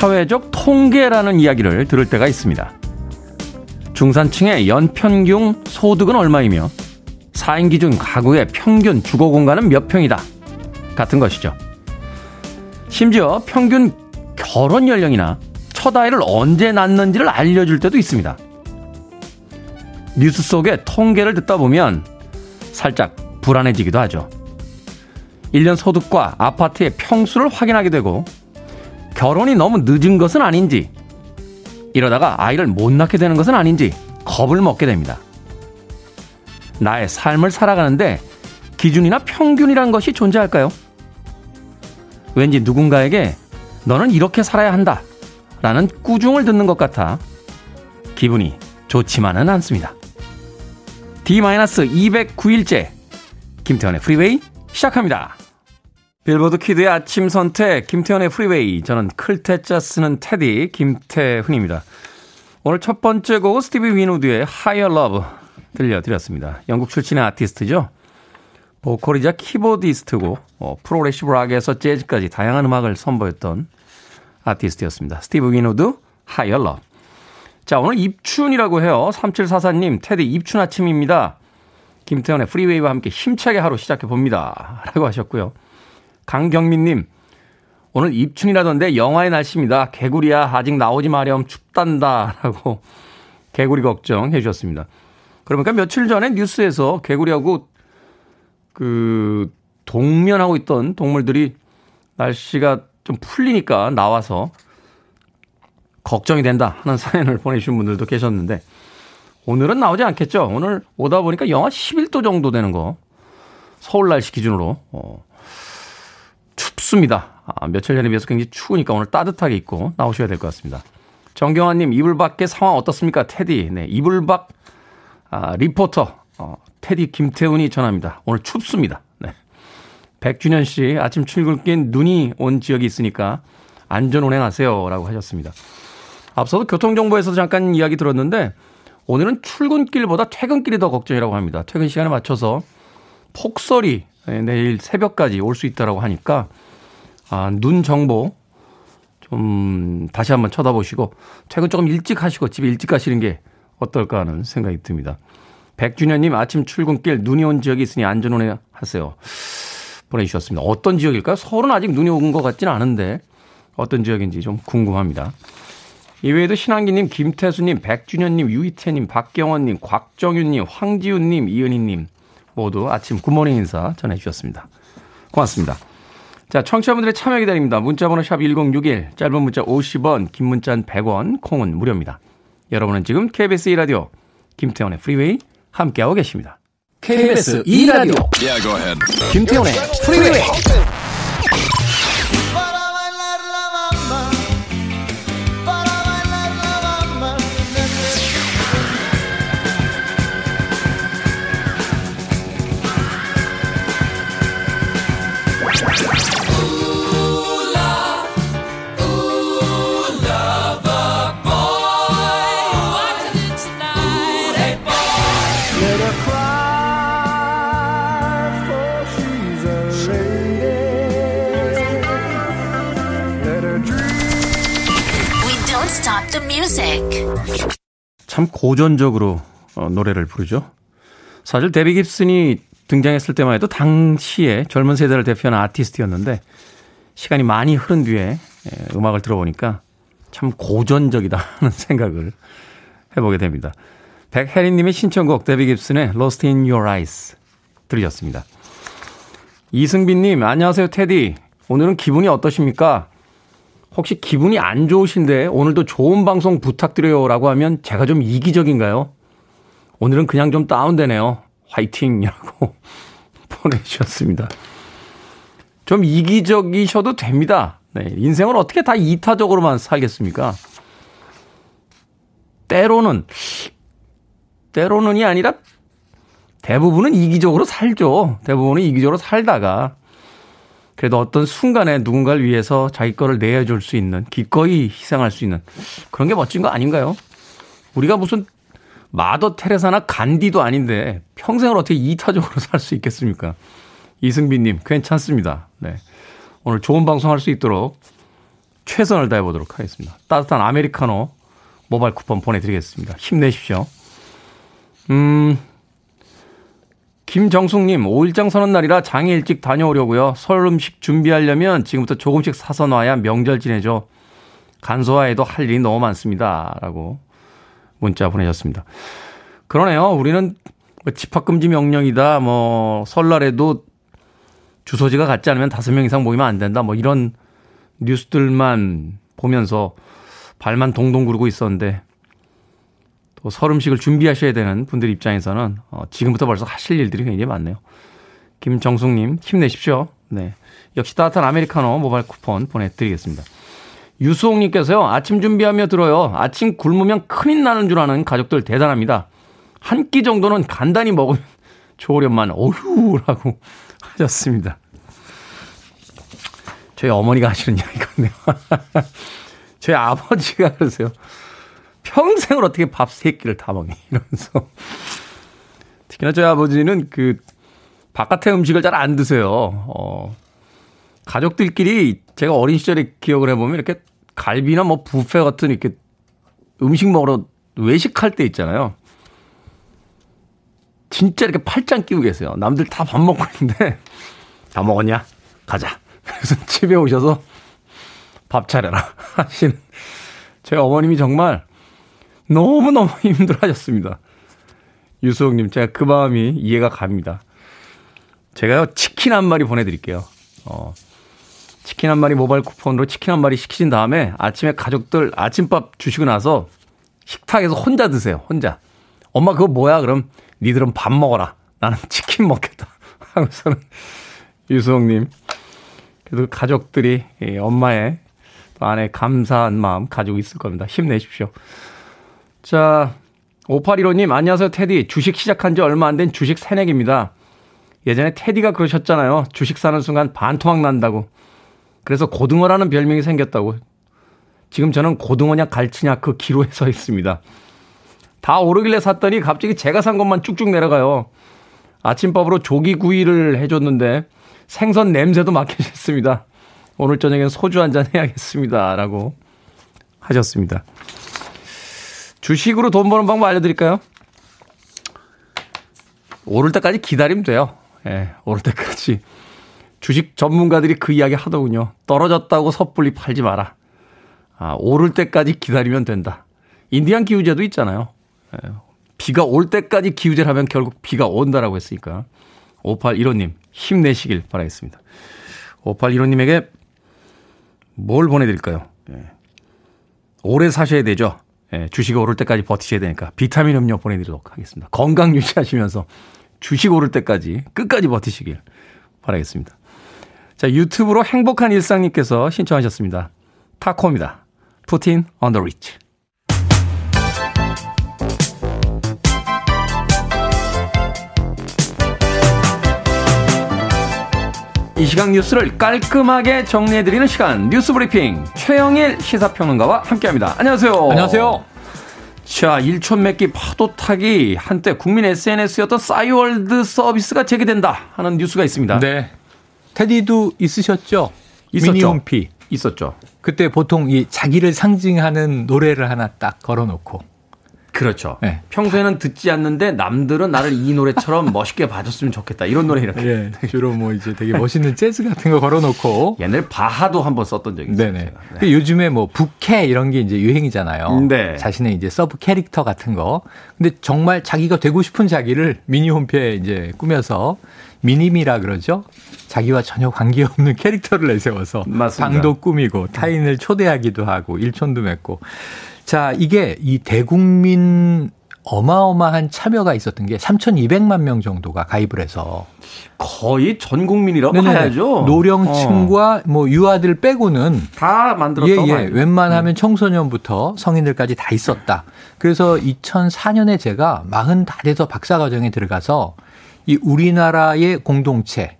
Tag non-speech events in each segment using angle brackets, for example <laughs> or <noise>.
사회적 통계라는 이야기를 들을 때가 있습니다. 중산층의 연평균 소득은 얼마이며 4인 기준 가구의 평균 주거 공간은 몇 평이다. 같은 것이죠. 심지어 평균 결혼 연령이나 첫 아이를 언제 낳는지를 알려줄 때도 있습니다. 뉴스 속의 통계를 듣다 보면 살짝 불안해지기도 하죠. 1년 소득과 아파트의 평수를 확인하게 되고 결혼이 너무 늦은 것은 아닌지 이러다가 아이를 못 낳게 되는 것은 아닌지 겁을 먹게 됩니다. 나의 삶을 살아가는데 기준이나 평균이란 것이 존재할까요? 왠지 누군가에게 너는 이렇게 살아야 한다 라는 꾸중을 듣는 것 같아 기분이 좋지만은 않습니다. D-209일째 김태훈의 프리웨이 시작합니다. 빌보드 kid의 아침 선택 김태훈의 프리웨이 저는 클 태 자 쓰는 테디 김태훈입니다. 오늘 첫 번째 곡은 스티브 윈우드의 Higher Love 들려드렸습니다. 영국 출신의 아티스트죠. 보컬이자 keyboardist고 어, progressive rock에서 재즈까지 다양한 음악을 선보였던 아티스트였습니다. 스티브 윈우드 Higher Love 자 오늘 입춘이라고 해요. 3744님 테디 입춘 아침입니다. 김태현의 프리웨이와 함께 힘차게 하루 시작해 봅니다. 라고 하셨고요. 강경민님, 오늘 입춘이라던데 영하의 날씨입니다. 개구리야, 아직 나오지 마렴, 춥단다. <laughs> 라고 개구리 걱정해 주셨습니다. 그러니까 며칠 전에 뉴스에서 개구리하고 그 동면하고 있던 동물들이 날씨가 좀 풀리니까 나와서 걱정이 된다 하는 <laughs> 사연을 보내주신 분들도 계셨는데 오늘은 나오지 않겠죠. 오늘 오다 보니까 영하 11도 정도 되는 거 서울 날씨 기준으로 어, 춥습니다. 아, 며칠 전에 비해서 굉장히 추우니까 오늘 따뜻하게 입고 나오셔야 될 것 같습니다. 정경환님, 이불 밖의 상황 어떻습니까? 테디. 네, 이불 밖, 아, 리포터, 어, 테디 김태훈이 전합니다. 오늘 춥습니다. 네. 백준현 씨, 아침 출근길 눈이 온 지역이 있으니까 안전 운행하세요. 라고 하셨습니다. 앞서도 교통정보에서도 잠깐 이야기 들었는데, 오늘은 출근길보다 퇴근길이 더 걱정이라고 합니다. 퇴근 시간에 맞춰서 폭설이 네, 내일 새벽까지 올 수 있다라고 하니까 아, 눈 정보 좀 다시 한번 쳐다보시고 퇴근 조금 일찍 하시고 집에 일찍 가시는 게 어떨까 하는 생각이 듭니다. 백준현님 아침 출근길 눈이 온 지역이 있으니 안전운행 하세요. 보내주셨습니다. 어떤 지역일까요? 서울은 아직 눈이 온 것 같지는 않은데 어떤 지역인지 좀 궁금합니다. 이외에도 신한기님, 김태수님, 백준현님, 유희태님, 박경원님, 곽정윤님, 황지훈님, 이은희님 모두 아침 굿모닝 인사 전해주셨습니다. 고맙습니다. 자, 청취자분들의 참여 기다립니다. 문자번호 샵 1061, 짧은 문자 50원, 긴 문자는 100원, 콩은 무료입니다. 여러분은 지금 KBS 2라디오 김태원의 프리웨이 함께하고 계십니다. KBS 2라디오 yeah, 김태원의 프리웨이 참 고전적으로 어, 노래를 부르죠. 사실 데비 깁슨이 등장했을 때만 해도 당시에 젊은 세대를 대표하는 아티스트였는데 시간이 많이 흐른 뒤에 예, 음악을 들어보니까 참 고전적이다 하는 <laughs> 생각을 해보게 됩니다. 백혜린님의 신청곡 데비 깁슨의 Lost in Your Eyes 들으셨습니다. 이승빈님 안녕하세요 테디 오늘은 기분이 어떠십니까? 혹시 기분이 안 좋으신데 오늘도 좋은 방송 부탁드려요라고 하면 제가 좀 이기적인가요? 오늘은 그냥 좀 다운되네요. 화이팅이라고 <laughs> 보내주셨습니다. 좀 이기적이셔도 됩니다. 네, 인생을 어떻게 다 이타적으로만 살겠습니까? 때로는, 때로는이 아니라 대부분은 이기적으로 살죠. 대부분은 이기적으로 살다가 그래도 어떤 순간에 누군가를 위해서 자기 거를 내어줄 수 있는 기꺼이 희생할 수 있는 그런 게 멋진 거 아닌가요? 우리가 무슨 마더 테레사나 간디도 아닌데 평생을 어떻게 이타적으로 살 수 있겠습니까? 이승빈님 괜찮습니다. 네. 오늘 좋은 방송 할 수 있도록 최선을 다해 보도록 하겠습니다. 따뜻한 아메리카노 모바일 쿠폰 보내드리겠습니다. 힘내십시오. 음, 김정숙님, 5일장 서는 날이라 장에 일찍 다녀오려고요. 설 음식 준비하려면 지금부터 조금씩 사서 놔야 명절 지내죠. 간소화에도 할 일이 너무 많습니다. 라고 문자 보내셨습니다. 그러네요. 우리는 뭐 집합금지 명령이다. 뭐 설날에도 주소지가 같지 않으면 다섯 명 이상 모이면 안 된다. 뭐 이런 뉴스들만 보면서 발만 동동 구르고 있었는데 또 설 음식을 준비하셔야 되는 분들 입장에서는 어, 지금부터 벌써 하실 일들이 굉장히 많네요. 김정숙님 힘내십시오. 네. 역시 따뜻한 아메리카노 모바일 쿠폰 보내드리겠습니다. 유수홍님께서요, 아침 준비하며 들어요. 아침 굶으면 큰일 나는 줄 아는 가족들 대단합니다. 한 끼 정도는 간단히 먹으면 <laughs> 좋으련만, 어휴라고 <laughs> 하셨습니다. 저희 어머니가 하시는 이야기 같네요. <laughs> 저희 아버지가 그러세요. 평생을 어떻게 밥 세 끼를 다 먹니? <laughs> 이러면서. 특히나 저희 아버지는 그 바깥의 음식을 잘 안 드세요. 어, 가족들끼리 제가 어린 시절에 기억을 해보면 이렇게 갈비나 뭐 부페 같은 이렇게 음식 먹으러 외식할 때 있잖아요. 진짜 이렇게 팔짱 끼고 계세요. 남들 다 밥 먹고 있는데 <laughs> 다 먹었냐? 가자. 그래서 <laughs> 집에 오셔서 밥 차려라 하시는 제 어머님이 정말 너무너무 <laughs> 힘들어 하셨습니다. 유수홍님, 제가 그 마음이 이해가 갑니다. 제가요, 치킨 한 마리 보내드릴게요. 어, 치킨 한 마리 모바일 쿠폰으로 치킨 한 마리 시키신 다음에 아침에 가족들 아침밥 주시고 나서 식탁에서 혼자 드세요. 혼자. 엄마 그거 뭐야? 그럼 니들은 밥 먹어라. 나는 <laughs> 치킨 먹겠다. <laughs> 하고서는 유수홍님. 그래도 가족들이 엄마의 안에 감사한 마음 가지고 있을 겁니다. 힘내십시오. 자, 5815님, 안녕하세요, 테디. 주식 시작한 지 얼마 안 된 주식 새내기입니다. 예전에 테디가 그러셨잖아요. 주식 사는 순간 반토막 난다고. 그래서 고등어라는 별명이 생겼다고. 지금 저는 고등어냐 갈치냐 그 기로에 서 있습니다. 다 오르길래 샀더니 갑자기 제가 산 것만 쭉쭉 내려가요. 아침밥으로 조기구이를 해줬는데 생선 냄새도 맡기 싫습니다. 오늘 저녁엔 소주 한 잔 해야겠습니다. 라고 하셨습니다. 주식으로 돈 버는 방법 알려드릴까요? 오를 때까지 기다리면 돼요. 예, 오를 때까지. 주식 전문가들이 그 이야기 하더군요. 떨어졌다고 섣불리 팔지 마라. 아, 오를 때까지 기다리면 된다. 인디안 기우제도 있잖아요. 예, 비가 올 때까지 기우제를 하면 결국 비가 온다라고 했으니까. 5815님, 힘내시길 바라겠습니다. 5815님에게 뭘 보내드릴까요? 예. 오래 사셔야 되죠. 예, 주식 오를 때까지 버티셔야 되니까 비타민 음료 보내드리도록 하겠습니다. 건강 유지하시면서 주식 오를 때까지 끝까지 버티시길 바라겠습니다. 자, 유튜브로 행복한 일상님께서 신청하셨습니다. Taco입니다. Puttin' On the Ritz. 이 시간 뉴스를 깔끔하게 정리해드리는 시간 뉴스 브리핑 최영일 시사평론가와 함께합니다. 안녕하세요. 안녕하세요. 자, 일촌 맺기 파도 타기 한때 국민 SNS였던 싸이월드 서비스가 재개된다 하는 뉴스가 있습니다. 네. 테디도 있으셨죠? 있었죠. 미니홈피. 있었죠. 그때 보통 이 자기를 상징하는 노래를 하나 딱 걸어놓고 그렇죠. 네. 평소에는 듣지 않는데 남들은 나를 이 노래처럼 <laughs> 멋있게 봐줬으면 좋겠다. 이런 노래 이렇게. 네. 주로 뭐 이제 되게 멋있는 재즈 같은 거 걸어놓고. <laughs> 옛날 바하도 한번 썼던 적이 있어요. 네네. 네. 요즘에 뭐 부캐 이런 게 이제 유행이잖아요. 네. 자신의 이제 sub 캐릭터 같은 거. 근데 정말 자기가 되고 싶은 자기를 미니 홈피에 이제 꾸며서 미니미라 그러죠. 자기와 전혀 관계없는 <laughs> 캐릭터를 내세워서 맞습니다. 방도 꾸미고 타인을 초대하기도 하고 일촌도 맺고 자, 이게 이 대국민 어마어마한 참여가 있었던 게 3,200만 명 정도가 가입을 해서 거의 전 국민이라고 네네. 봐야죠. 노령층과 어. 뭐 유아들 빼고는 다 만들었다고 예, 예. 웬만하면 음. 청소년부터 성인들까지 다 있었다. 그래서 2004년에 제가 40 다 돼서 박사과정에 들어가서 이 우리나라의 공동체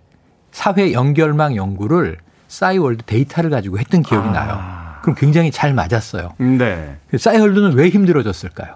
사회 연결망 연구를 싸이월드 데이터를 가지고 했던 기억이 아. 나요. 그럼 굉장히 잘 맞았어요. 네. 싸이월드는 왜 힘들어졌을까요?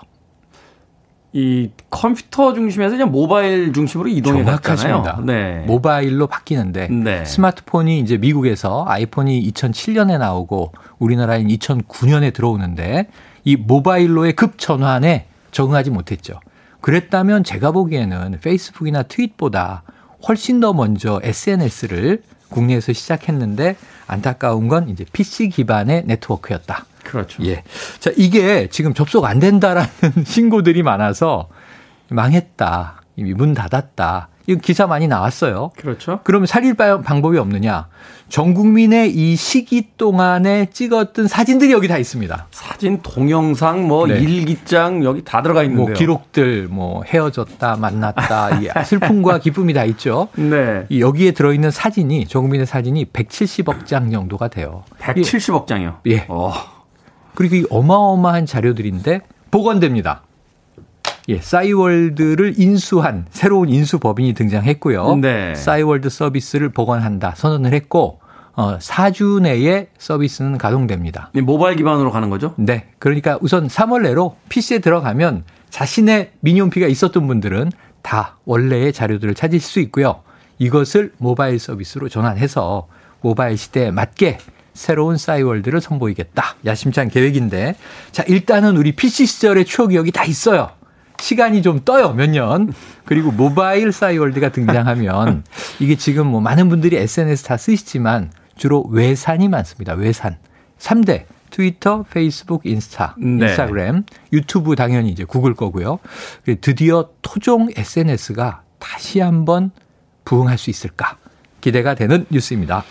이 컴퓨터 중심에서 그냥 모바일 중심으로 이동해 갔잖아요. 네. 모바일로 바뀌는데 네. 스마트폰이 이제 미국에서 아이폰이 2007년에 나오고 우리나라인 2009년에 들어오는데 이 모바일로의 급전환에 적응하지 못했죠. 그랬다면 제가 보기에는 페이스북이나 트윗보다 훨씬 더 먼저 SNS를 국내에서 시작했는데 안타까운 건 이제 PC 기반의 네트워크였다. 그렇죠. 예. 자, 이게 지금 접속 안 된다라는 <laughs> 신고들이 많아서 망했다. 이미 문 닫았다. 이거 기사 많이 나왔어요. 그렇죠. 그러면 살릴 방법이 없느냐? 전 국민의 이 시기 동안에 찍었던 사진들이 여기 다 있습니다. 사진, 동영상, 뭐 네. 일기장 여기 다 들어가 있는데요. 뭐 기록들, 뭐 헤어졌다, 만났다, <laughs> 슬픔과 기쁨이 다 있죠. 네. 여기에 들어있는 사진이 전 국민의 사진이 170억 장 정도가 돼요. 170억 장이요? 예. 어. 그리고 이 어마어마한 자료들인데 복원됩니다. 예, 싸이월드를 인수한 새로운 인수 법인이 등장했고요. 네. 싸이월드 서비스를 복원한다 선언을 했고 어, 4주 내에 서비스는 가동됩니다. 모바일 기반으로 가는 거죠? 네. 그러니까 우선 3월 내로 PC에 들어가면 자신의 미니홈피가 있었던 분들은 다 원래의 자료들을 찾을 수 있고요. 이것을 모바일 서비스로 전환해서 모바일 시대에 맞게 새로운 싸이월드를 선보이겠다. 야심찬 계획인데. 자, 일단은 우리 PC 시절의 추억이 여기 다 있어요. 시간이 좀 떠요, 몇 년. 그리고 모바일 싸이월드가 등장하면 <laughs> 이게 지금 뭐 많은 분들이 SNS 다 쓰시지만 주로 외산이 많습니다. 외산. 3대. 트위터, 페이스북, 인스타, 네. 인스타그램, 유튜브 당연히 이제 구글 거고요. 드디어 토종 SNS가 다시 한번 부흥할 수 있을까? 기대가 되는 뉴스입니다.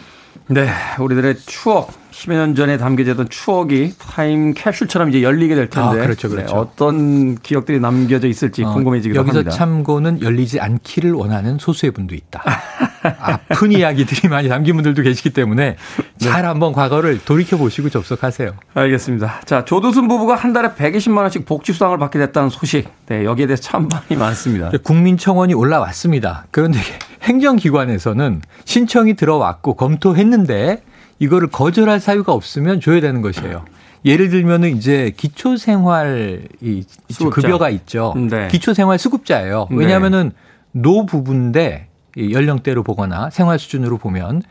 네, 우리들의 추억, 10여 년 전에 담겨졌던 추억이 타임 캡슐처럼 이제 열리게 될 텐데. 아, 그렇죠, 그렇죠. 네, 어떤 기억들이 남겨져 있을지 어, 궁금해지기도 여기서 합니다. 여기서 참고는 열리지 않기를 원하는 소수의 분도 있다. <laughs> 아픈 이야기들이 많이 담긴 분들도 계시기 때문에 잘 네. 한번 과거를 돌이켜 보시고 접속하세요. 알겠습니다. 자, 조두순 부부가 한 달에 120만 원씩 복지 수당을 받게 됐다는 소식. 네, 여기에 대해서 찬반이 많습니다. 국민청원이 올라왔습니다. 그런데 <laughs> 행정기관에서는 신청이 들어왔고 검토했는데 이거를 거절할 사유가 없으면 줘야 되는 것이에요. 예를 들면은 이제 기초생활 이 급여가 있죠. 네. 기초생활 수급자예요. 네. 왜냐하면은 노부부인데 연령대로 보거나 생활 수준으로 보면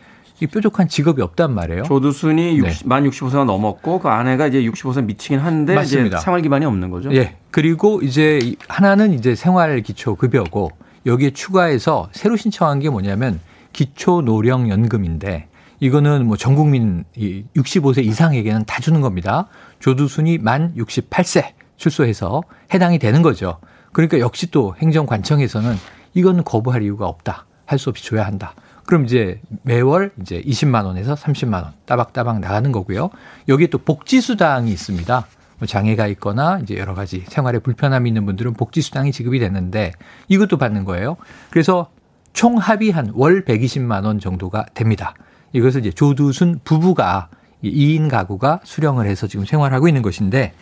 이 뾰족한 직업이 없단 말이에요. 조두순이 60, 네. 만 65세가 넘었고 그 아내가 이제 65세 미치긴 한데 맞습니다. 이제 생활 기반이 없는 거죠. 예. 그리고 이제 하나는 이제 생활 기초 급여고 여기에 추가해서 새로 신청한 게 뭐냐면 기초 노령 연금인데 이거는 뭐 전 국민 65세 이상에게는 다 주는 겁니다. 조두순이 만 68세 출소해서 해당이 되는 거죠. 그러니까 역시 또 행정관청에서는 이건 거부할 이유가 없다. 할 수 없이 줘야 한다. 그럼 이제 매월 이제 20만 원에서 30만 원 따박따박 나가는 거고요. 여기에 또 복지수당이 있습니다. 뭐 장애가 있거나 이제 여러 가지 생활에 불편함이 있는 분들은 복지수당이 지급이 되는데 이것도 받는 거예요. 그래서 총 합의 한 월 120만 원 정도가 됩니다. 이것을 이제 조두순 부부가 2인 가구가 수령을 해서 지금 생활하고 있는 것인데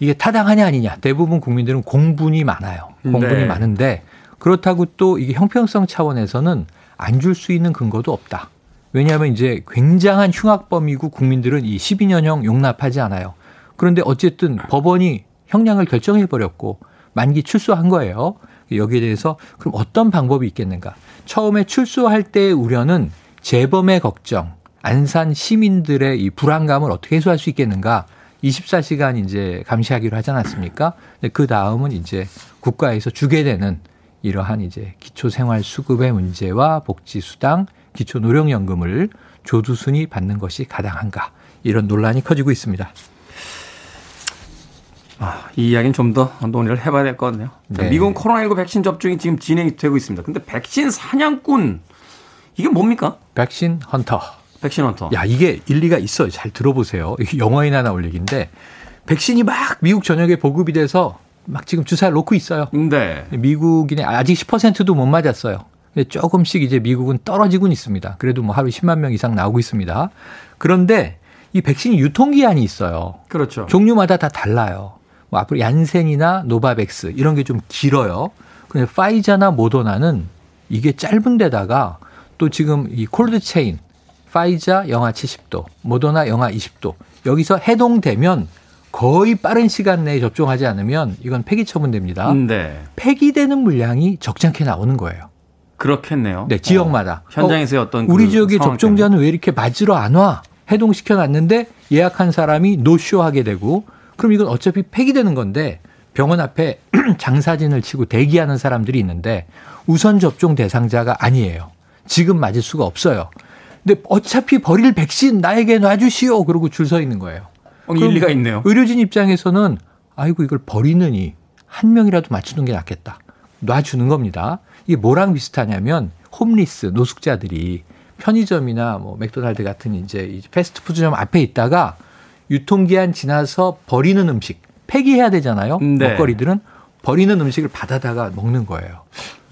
이게 타당하냐 아니냐 대부분 국민들은 공분이 많아요. 공분이 네. 많은데 그렇다고 또 이게 형평성 차원에서는 안 줄 수 있는 근거도 없다. 왜냐하면 이제 굉장한 흉악범이고 국민들은 이 12년형 용납하지 않아요. 그런데 어쨌든 법원이 형량을 결정해 버렸고 만기 출소한 거예요. 여기에 대해서 그럼 어떤 방법이 있겠는가? 처음에 출소할 때의 우려는 재범의 걱정, 안산 시민들의 이 불안감을 어떻게 해소할 수 있겠는가? 24시간 이제 감시하기로 하지 않았습니까? 그 다음은 이제 국가에서 주게 되는 이러한 이제 기초생활 수급의 문제와 복지수당, 기초노령연금을 조두순이 받는 것이 가당한가? 이런 논란이 커지고 있습니다. 아, 이 이야기는 좀 더 논의를 해봐야 될 것 같네요. 네. 미국 코로나19 백신 접종이 지금 진행이 되고 있습니다. 근데 백신 사냥꾼 이게 뭡니까? 백신 헌터. 백신 헌터. 야, 이게 일리가 있어요. 잘 들어보세요. 영화에나 나올 얘기인데 백신이 막 미국 전역에 보급이 돼서 막 지금 주사를 놓고 있어요. 네. 미국인의 아직 10%도 못 맞았어요. 근데 조금씩 이제 미국은 떨어지고 있습니다. 그래도 뭐 하루 10만 명 이상 나오고 있습니다. 그런데 이 백신이 유통기한이 있어요. 그렇죠. 종류마다 다 달라요. 뭐 앞으로 얀센이나 노바백스 이런 게 좀 길어요. 근데 파이자나 모더나는 이게 짧은 데다가 또 지금 이 cold chain 파이자 영하 70도, 모더나 영하 20도 여기서 해동되면 거의 빠른 시간 내에 접종하지 않으면 이건 폐기 처분됩니다. 네. 폐기되는 물량이 적지 않게 나오는 거예요. 그렇겠네요. 네, 지역마다. 어, 현장에서의 어, 떤 우리 그 지역의 접종자는 왜 이렇게 맞으러 안 와? 해동시켜 놨는데 예약한 사람이 노쇼하게 되고 그럼 이건 어차피 폐기되는 건데 병원 앞에 <clears throat> 장사진을 치고 대기하는 사람들이 있는데 우선 접종 대상자가 아니에요. 지금 맞을 수가 없어요. 근데 어차피 버릴 백신 나에게 놔주시오. 그러고 줄 서 있는 거예요. 어, 일리가 있네요. 의료진 입장에서는 아이고 이걸 버리느니 한 명이라도 맞추는 게 낫겠다. 놔주는 겁니다. 이게 뭐랑 비슷하냐면 homeless 노숙자들이 편의점이나 뭐 맥도날드 같은 이제 패스트푸드점 앞에 있다가 유통기한 지나서 버리는 음식 폐기해야 되잖아요. 네. 먹거리들은 버리는 음식을 받아다가 먹는 거예요.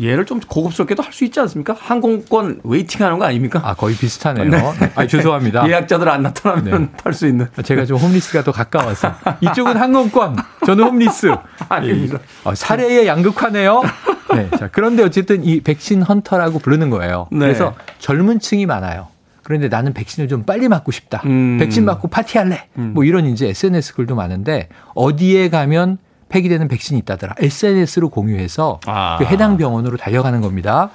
예를 좀 고급스럽게도 할 수 있지 않습니까? 항공권 waiting하는 거 아닙니까? 아 거의 비슷하네요. 네. 아 죄송합니다. <laughs> 예약자들 안 나타나면 네. 탈수 있는. 제가 좀 homeless가 더 가까워서 이쪽은 항공권, 저는 홈리스. <laughs> 아닙니다. 아, 사례의 양극화네요. 네, 자 그런데 어쨌든 이 백신 헌터라고 부르는 거예요. 네. 그래서 젊은층이 많아요. 그런데 나는 백신을 좀 빨리 맞고 싶다. 음. 백신 맞고 파티할래. 음. 뭐 이런 이제 SNS 글도 많은데 어디에 가면 폐기되는 백신이 있다더라. SNS로 공유해서 아. 그 해당 병원으로 달려가는 겁니다.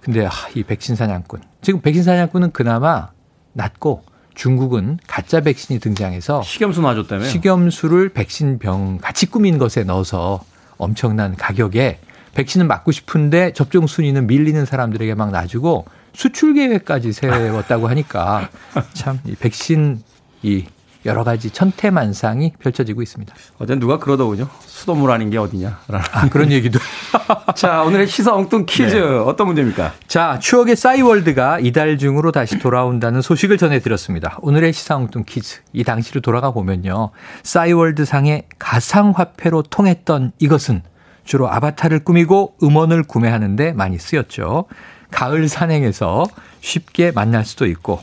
근데 아, 이 백신 사냥꾼. 지금 백신 사냥꾼은 그나마 낫고 중국은 가짜 백신이 등장해서 식염수 놔줬다며 식염수를 백신 병 같이 꾸민 것에 넣어서 엄청난 가격에 백신은 맞고 싶은데 접종 순위는 밀리는 사람들에게 막 놔주고 수출 계획까지 세웠다고 하니까 <laughs> 참 이 백신 이 여러 가지 천태만상이 펼쳐지고 있습니다. 어제 누가 그러더군요. 수돗물 아닌 게 어디냐. 아, 그런 얘기도. <laughs> 자, 오늘의 시사 엉뚱 퀴즈 네. 어떤 문제입니까? 자, 추억의 싸이월드가 이달 중으로 다시 돌아온다는 소식을 전해드렸습니다. 오늘의 시사 엉뚱 퀴즈. 이 당시로 돌아가 보면요. 싸이월드 상의 가상 화폐로 통했던 이것은 주로 아바타를 꾸미고 음원을 구매하는데 많이 쓰였죠. 가을 산행에서 쉽게 만날 수도 있고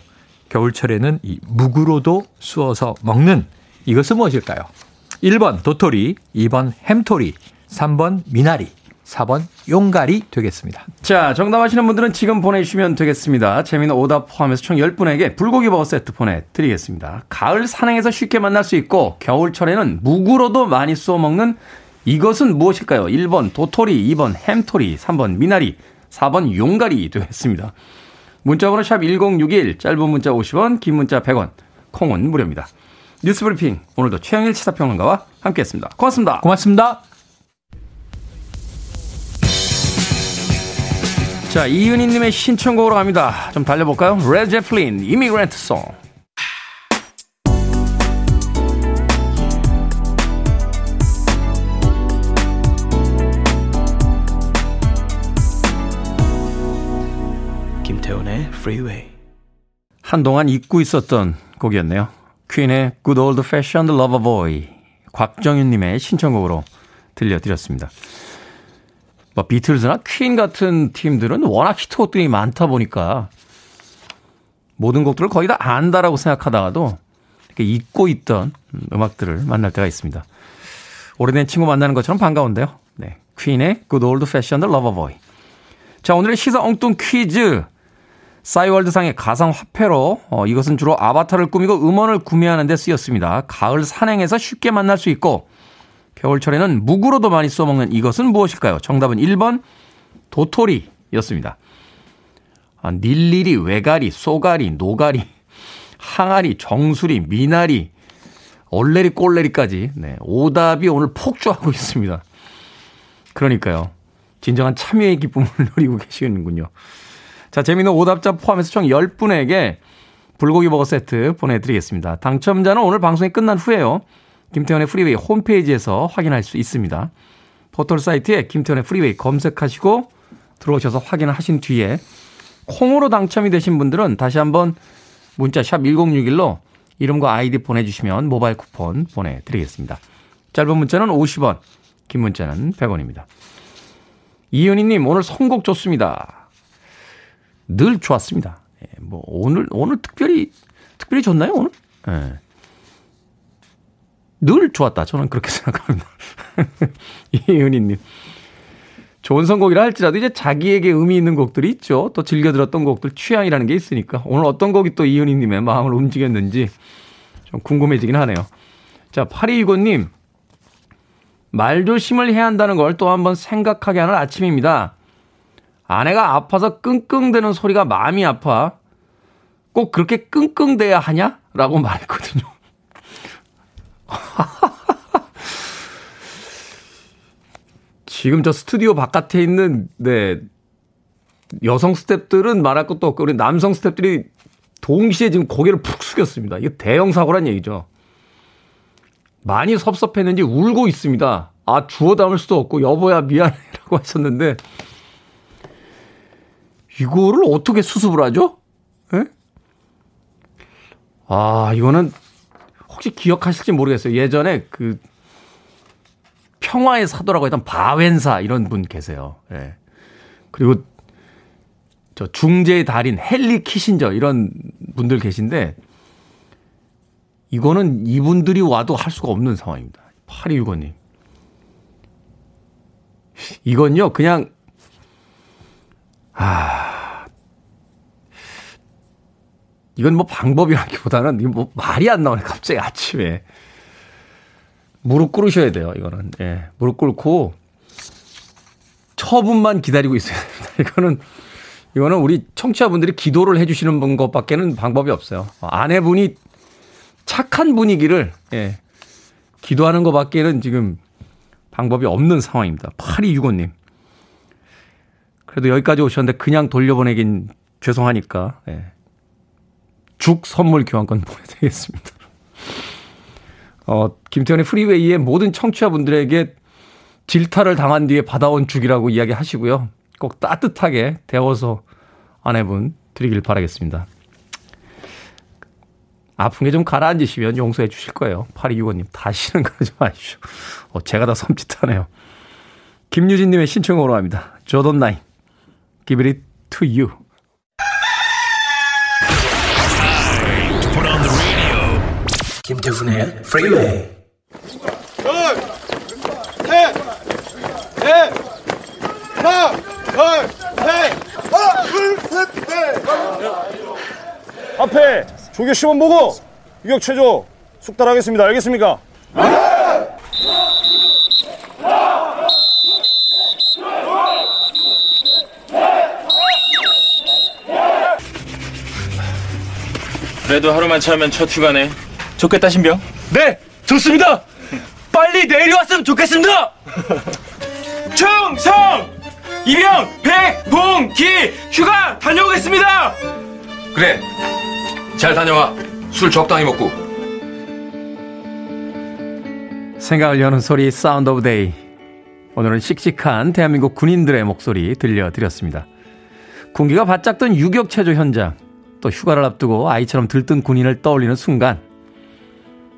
겨울철에는 이 묵으로도 쑤어서 먹는 이것은 무엇일까요? 1번 도토리, 2번 햄토리, 3번 미나리, 4번 용가리 되겠습니다. 자, 정답하시는 분들은 지금 보내주시면 되겠습니다. 재미는 오답 포함해서 총 10분에게 불고기 버거 세트 보내드리겠습니다. 가을 산행에서 쉽게 만날 수 있고 겨울철에는 묵으로도 많이 쏘 먹는 이것은 무엇일까요? 1번 도토리, 2번 햄토리, 3번 미나리, 4번 용가리 되겠습니다. 문자번호 샵 1061, 짧은 문자 50원, 긴 문자 100원, 콩은 무료입니다. 뉴스 브리핑, 오늘도 최영일 시사평론가와 함께했습니다. 고맙습니다. 고맙습니다. 자, 이은희님의 신청곡으로 갑니다. 좀 달려볼까요? 레드 제플린, Immigrant Song. Freeway. 한동안 잊고 있었던 곡이었네요. 퀸의 Good Old Fashioned Lover Boy. 곽정윤님의 신청곡으로 들려드렸습니다. 뭐 비틀즈나 퀸 같은 팀들은 워낙 히트곡들이 많다 보니까 모든 곡들을 거의 다 안다라고 생각하다가도 이렇게 잊고 있던 음악들을 만날 때가 있습니다. 오래된 친구 만나는 것처럼 반가운데요. 네. 퀸의 Good Old Fashioned Lover Boy. 자, 오늘의 시사 엉뚱 퀴즈. 싸이월드상의 가상화폐로 어, 이것은 주로 아바타를 꾸미고 음원을 구매하는 데 쓰였습니다. 가을 산행에서 쉽게 만날 수 있고 겨울철에는 묵으로도 많이 써먹는 이것은 무엇일까요? 정답은 1번 도토리였습니다. 아, 닐리리, 외가리, 쏘가리, 노가리, 항아리, 정수리, 미나리, 얼레리, 꼴레리까지 네, 오답이 오늘 폭주하고 있습니다. 그러니까요. 진정한 참여의 기쁨을 <laughs> 누리고 계시는군요. 자, 재미있는 오답자 포함해서 총 10분에게 불고기 버거 세트 보내드리겠습니다. 당첨자는 오늘 방송이 끝난 후에요. 김태훈의 프리웨이 홈페이지에서 확인할 수 있습니다. 포털 사이트에 김태훈의 프리웨이 검색하시고 들어오셔서 확인하신 뒤에 콩으로 당첨이 되신 분들은 다시 한번 문자 샵 1061로 이름과 아이디 보내주시면 모바일 쿠폰 보내드리겠습니다. 짧은 문자는 50원, 긴 문자는 100원입니다. 이은희님, 오늘 선곡 좋습니다. 늘 좋았습니다. 예, 뭐 오늘 오늘 특별히 특별히 좋나요 오늘? 예. 늘 좋았다. 저는 그렇게 <laughs> 생각합니다. 이은희님. 좋은 선곡이라 할지라도 이제 자기에게 의미 있는 곡들이 있죠. 또 즐겨 들었던 곡들 취향이라는 게 있으니까 오늘 어떤 곡이 또 이은희님의 마음을 움직였는지 좀 궁금해지긴 하네요. 자, 8229님. 말조심을 해야 한다는 걸 또 한번 생각하게 하는 아침입니다. 아내가 아파서 끙끙대는 소리가 마음이 아파. 꼭 그렇게 끙끙대야 하냐? 라고 말했거든요. <laughs> 지금 저 스튜디오 바깥에 있는, 네, 여성 스탭들은 말할 것도 없고, 우리 남성 스탭들이 동시에 지금 고개를 푹 숙였습니다. 이게 대형 사고란 얘기죠. 많이 섭섭했는지 울고 있습니다. 아, 주워 담을 수도 없고, 여보야, 미안해 라고 <laughs> 하셨는데, 이거를 어떻게 수습을 하죠? 예? 아, 이거는 혹시 기억하실지 모르겠어요. 예전에 그 평화의 사도라고 했던 바웬사 이런 분 계세요. 예. 그리고 저 중재의 달인 헨리 키신저 이런 분들 계신데 이거는 이분들이 와도 할 수가 없는 상황입니다. 8265님. 이건요, 그냥, 아, 이건 뭐 방법이라기보다는 이거 뭐 말이 안 나오네, 갑자기 아침에. 무릎 꿇으셔야 돼요, 이거는. 예. 무릎 꿇고 처분만 기다리고 있어야 됩니다. <laughs> 이거는, 이거는 우리 청취자분들이 기도를 해주시는 것밖에는 방법이 없어요. 아내분이 착한 분위기를 예, 기도하는 것밖에는 지금 방법이 없는 상황입니다. 8265님. 그래도 여기까지 오셨는데 그냥 돌려보내긴 죄송하니까 예, 죽 선물 교환권 <laughs> 보내드리겠습니다. 어, 김태현의 프리웨이의 모든 청취자분들에게 질타를 당한 뒤에 받아온 죽이라고 이야기하시고요. 꼭 따뜻하게 데워서 아내분 드리길 바라겠습니다. 아픈 게 좀 가라앉으시면 용서해 주실 거예요. 8265님. 다시는 그러지 마십시오. 어, 제가 다 섬찟하네요. 김유진님의 신청으로 합니다. 조던 나인. Give it to you. 김태훈의 프리웨이. 둘, 셋, 넷, 하나, 둘, 셋, 하나, 둘, 셋, 넷. 앞에 조교 시범 보고 유격 체조 숙달하겠습니다. 알겠습니까? 그래도 하루만 참으면 첫 휴가네. 좋겠다 신병. 네, 좋습니다. <laughs> 빨리 내려왔으면 좋겠습니다. 충성! 이병, 백, 봉, 기, 휴가 다녀오겠습니다. 그래, 잘 다녀와. 술 적당히 먹고. 생각을 여는 소리 Sound of Day. 오늘은 씩씩한 대한민국 군인들의 목소리 들려드렸습니다. 군기가 바짝 든 유격체조 현장, 또 휴가를 앞두고 아이처럼 들뜬 군인을 떠올리는 순간,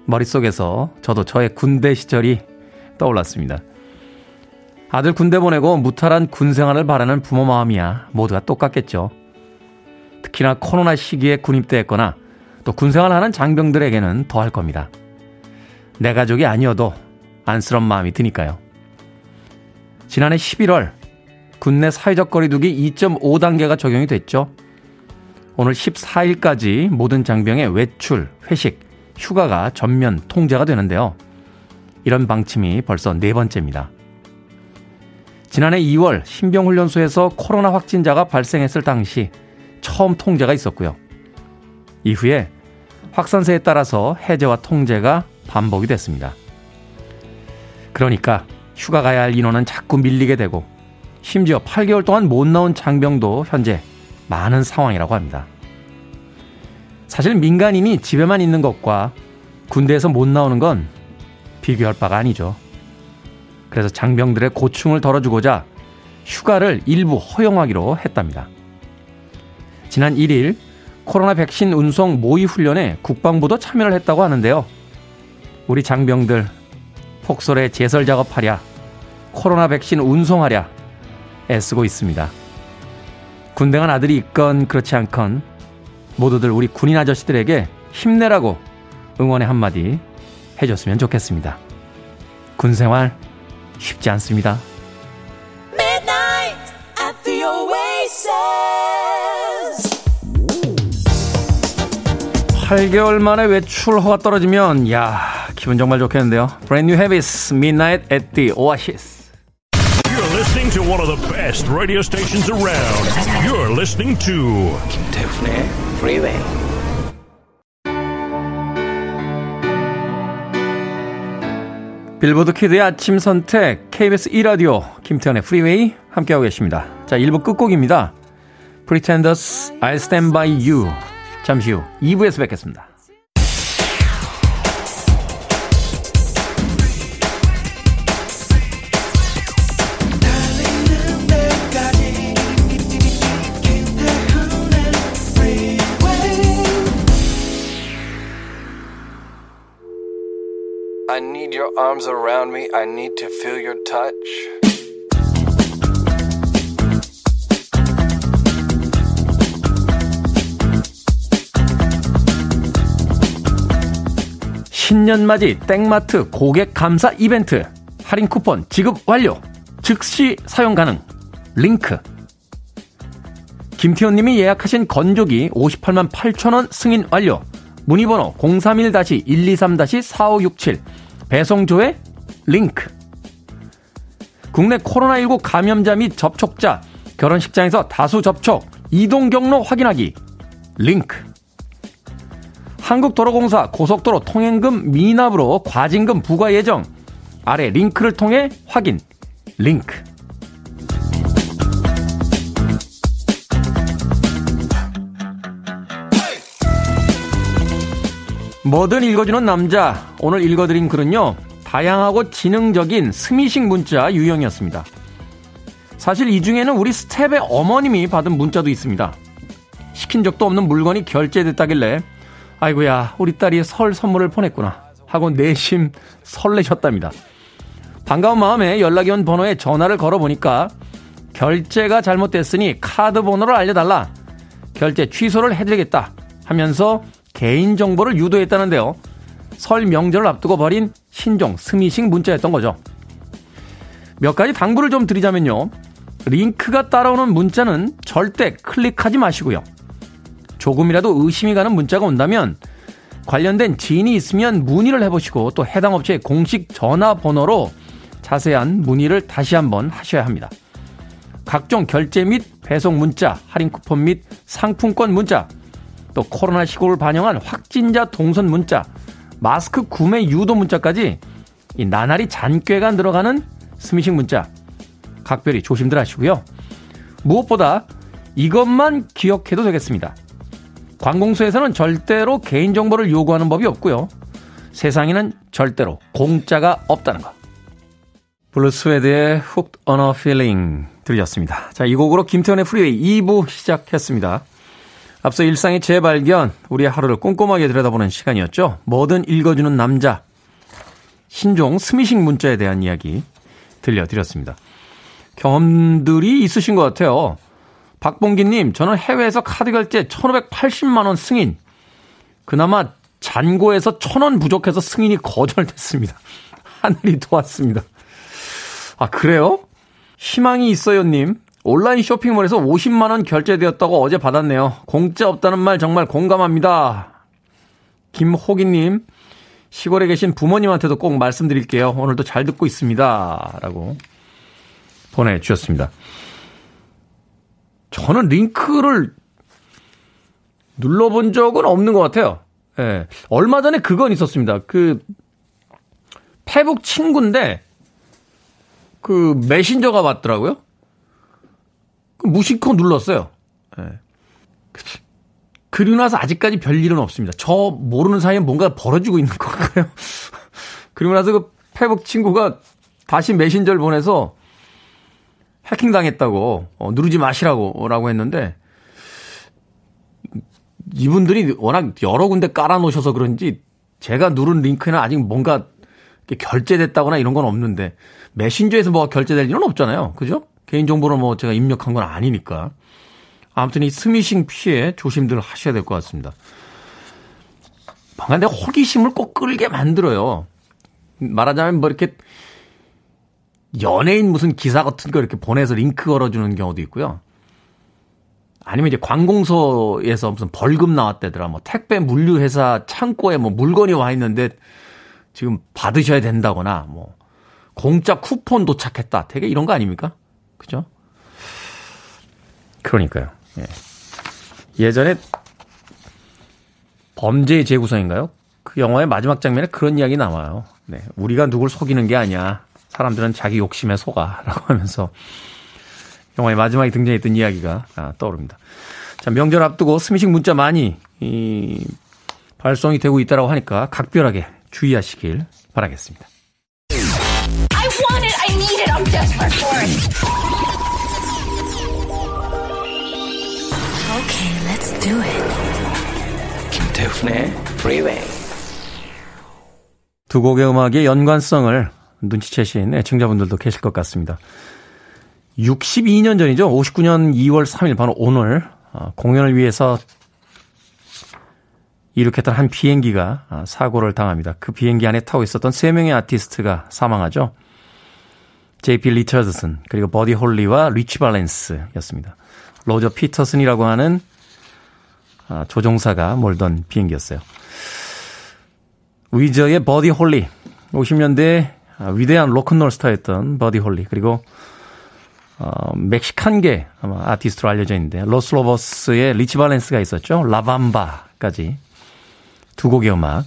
머릿속에서 저도 저의 군대 시절이 떠올랐습니다. 아들 군대 보내고 무탈한 군 생활을 바라는 부모 마음이야 모두가 똑같겠죠. 특히나 코로나 시기에 군입대했거나 또 군생활 하는 장병들에게는 더할 겁니다. 내 가족이 아니어도 안쓰러운 마음이 드니까요. 지난해 11월 군내 사회적 거리두기 2.5단계가 적용이 됐죠. 오늘 14일까지 모든 장병의 외출, 회식, 휴가가 전면 통제가 되는데요. 이런 방침이 벌써 네 번째입니다. 지난해 2월 신병훈련소에서 코로나 확진자가 발생했을 당시 처음 통제가 있었고요. 이후에 확산세에 따라서 해제와 통제가 반복이 됐습니다. 그러니까 휴가 가야 할 인원은 자꾸 밀리게 되고 심지어 8개월 동안 못 나온 장병도 현재 많은 상황이라고 합니다. 사실 민간인이 집에만 있는 것과 군대에서 못 나오는 건 비교할 바가 아니죠. 그래서 장병들의 고충을 덜어주고자 휴가를 일부 허용하기로 했답니다. 지난 1일 코로나 백신 운송 모의 훈련에 국방부도 참여를 했다고 하는데요. 우리 장병들 폭설에 제설 작업하랴, 코로나 백신 운송하랴 애쓰고 있습니다. 군대 간 아들이 있건 그렇지 않건 모두들 우리 군인 아저씨들에게 힘내라고 응원의 한마디 해줬으면 좋겠습니다. 군 생활 쉽지 않습니다. 8개월 만에 외출 허가 떨어지면 야 기분 정말 좋겠는데요. Brand New Habits, Midnight at the Oasis. Listening to one of the best radio stations around. You're listening to 김태훈의 Freeway. 빌보드 키드의 아침 선택 KBS 2라디오 김태현의 프리웨이 함께하고 계십니다. 자, 1부 끝곡입니다. Pretenders I'll Stand By You 잠시 후 2부에서 뵙겠습니다. Arms around me. I need to feel your touch. 신년맞이 땡마트 고객 감사 이벤트. 할인 쿠폰 지급 완료. 즉시 사용 가능. 링크. 김태현님이 예약하신 건조기 58만 8천원 승인 완료. 문의번호 031-123-4567 배송조회? 링크. 국내 코로나19 감염자 및 접촉자 결혼식장에서 다수 접촉 이동 경로 확인하기. 링크. 한국도로공사 고속도로 통행금 미납으로 과징금 부과 예정. 아래 링크를 통해 확인. 링크 뭐든 읽어주는 남자 오늘 읽어드린 글은요 다양하고 지능적인 스미식 문자 유형이었습니다 사실 이 중에는 우리 스텝의 어머님이 받은 문자도 있습니다 시킨 적도 없는 물건이 결제됐다길래 아이고야, 우리 딸이 설 선물을 보냈구나. 하고 내심 설레셨답니다. 반가운 마음에 연락이 온 번호에 전화를 걸어보니까 결제가 잘못됐으니 카드 번호를 알려달라. 결제 취소를 해드리겠다. 하면서 개인정보를 유도했다는데요. 설 명절을 앞두고 버린 신종 스미싱 문자였던 거죠. 몇 가지 당부를 좀 드리자면요. 링크가 따라오는 문자는 절대 클릭하지 마시고요. 조금이라도 의심이 가는 문자가 온다면 관련된 지인이 있으면 문의를 해보시고 또 해당 업체의 공식 전화번호로 자세한 문의를 다시 한번 하셔야 합니다. 각종 결제 및 배송 문자, 할인 쿠폰 및 상품권 문자, 또 코로나 시국을 반영한 확진자 동선 문자, 마스크 구매 유도 문자까지 이 나날이 잔꾀가 늘어가는 스미싱 문자 각별히 조심들 하시고요. 무엇보다 이것만 기억해도 되겠습니다. 관공서에서는 절대로 개인정보를 요구하는 법이 없고요. 세상에는 절대로 공짜가 없다는 것. 블루스웨드의 Hooked on a Feeling 들으셨습니다. 자, 이 곡으로 김태훈의 프리웨이 2부 시작했습니다. 앞서 일상의 재발견, 우리의 하루를 꼼꼼하게 들여다보는 시간이었죠. 뭐든 읽어주는 남자. 신종 스미식 문자에 대한 이야기 들려드렸습니다. 경험들이 있으신 것 같아요. 박봉기님, 저는 해외에서 카드 결제 1,580만원 승인. 그나마 잔고에서 1,000원 부족해서 승인이 거절됐습니다. 하늘이 도왔습니다. 아, 그래요? 희망이 있어요님. 온라인 쇼핑몰에서 50만원 결제되었다고 어제 받았네요. 공짜 없다는 말 정말 공감합니다. 김호기님, 시골에 계신 부모님한테도 꼭 말씀드릴게요. 오늘도 잘 듣고 있습니다. 라고 보내주셨습니다. 저는 링크를 눌러본 적은 없는 것 같아요. 예. 얼마 전에 그건 있었습니다. 그, 페북 친구인데, 그, 메신저가 왔더라고요. 그 무심코 눌렀어요. 예. 그리고 나서 아직까지 별 일은 없습니다. 저 모르는 사이에 뭔가 벌어지고 있는 건가요? <laughs> 그리고 나서 그 페북 친구가 다시 메신저를 보내서 해킹 당했다고 어, 누르지 마시라고라고 했는데 이분들이 워낙 여러 군데 깔아놓으셔서 그런지 제가 누른 링크에는 아직 뭔가 결제됐다거나 이런 건 없는데 메신저에서 뭐가 결제될 일은 없잖아요. 그죠? 개인정보를 뭐 제가 입력한 건 아니니까. 아무튼 이 스미싱 피해 조심들 하셔야 될 것 같습니다. 내 호기심을 꼭 끌게 만들어요. 말하자면 뭐 이렇게 연예인 무슨 기사 같은 거 이렇게 보내서 링크 걸어주는 경우도 있고요. 아니면 이제 관공서에서 무슨 벌금 나왔대더라. 뭐 택배 물류회사 창고에 뭐 물건이 와 있는데 지금 받으셔야 된다거나 뭐 공짜 쿠폰 도착했다. 되게 이런 거 아닙니까? 그죠? 그러니까요. 예. 예전에 범죄의 재구성인가요? 그 영화의 마지막 장면에 그런 이야기 나와요. 네. 우리가 누굴 속이는 게 아니야. 사람들은 자기 욕심에 속아. <laughs> 라고 하면서 영화의 마지막에 등장했던 이야기가 아, 떠오릅니다. 자, 명절 앞두고 스미싱 문자 많이 이, 발송이 되고 있다고 하니까 각별하게 주의하시길 바라겠습니다. Do it. 김태훈의 Freeway. 두 곡의 음악의 연관성을 눈치채신 애청자분들도 계실 것 같습니다. 62년 전이죠. 59년 2월 3일 바로 오늘 어, 공연을 위해서 이륙했던 한 비행기가 아, 사고를 당합니다. 그 비행기 안에 타고 있었던 3명의 아티스트가 사망하죠. JP 리처드슨, 그리고 버디 홀리와 리치 발렌스였습니다. 로저 피터슨이라고 하는 아, 조종사가 몰던 비행기였어요. 위저의 버디 홀리, 50년대 아, 위대한 로큰롤 스타였던 버디 홀리, 그리고 어, 멕시칸계 아마 아티스트로 알려져 있는데 로스로버스의 리치 발렌스가 있었죠. 라밤바까지 두 곡의 음악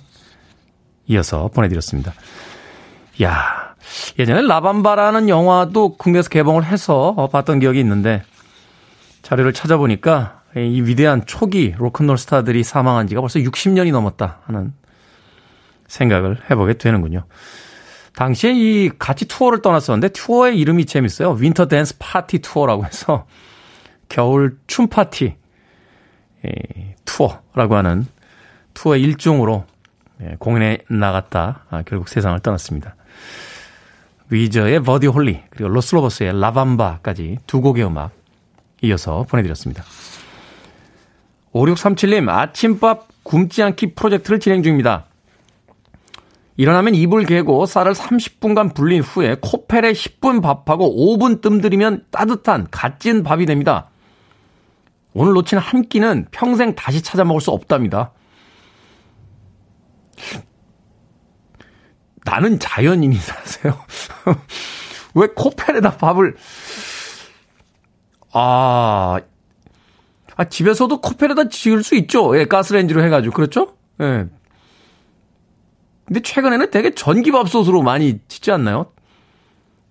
이어서 보내드렸습니다. 야 예전에 라밤바라는 영화도 국내에서 개봉을 해서 봤던 기억이 있는데 자료를 찾아보니까 이 위대한 초기 로큰롤 스타들이 사망한 지가 벌써 60년이 넘었다 하는 생각을 해보게 되는군요. 당시에 이 같이 투어를 떠났었는데 투어의 이름이 재밌어요. Winter Dance Party 투어라고 해서 겨울 춤 파티 투어라고 하는 투어의 일종으로 예, 공연에 나갔다 아, 결국 세상을 떠났습니다. 위저의 버디 홀리 그리고 로스로버스의 La Bamba까지 두 곡의 음악 이어서 보내드렸습니다. 5637님 아침밥 굶지 않기 프로젝트를 진행 중입니다. 일어나면 이불 개고 쌀을 30분간 불린 후에 코펠에 10분 밥하고 5분 뜸들이면 따뜻한 갓찐 밥이 됩니다. 오늘 놓친 한 끼는 평생 다시 찾아 먹을 수 없답니다. 나는 자연인이 사세요. <laughs> 왜 코펠에다 밥을 아, 아 집에서도 코펠에다 지을 수 있죠. 예, 가스레인지로 해가지고 그렇죠? 예. 근데 최근에는 되게 전기밥솥으로 많이 짓지 않나요?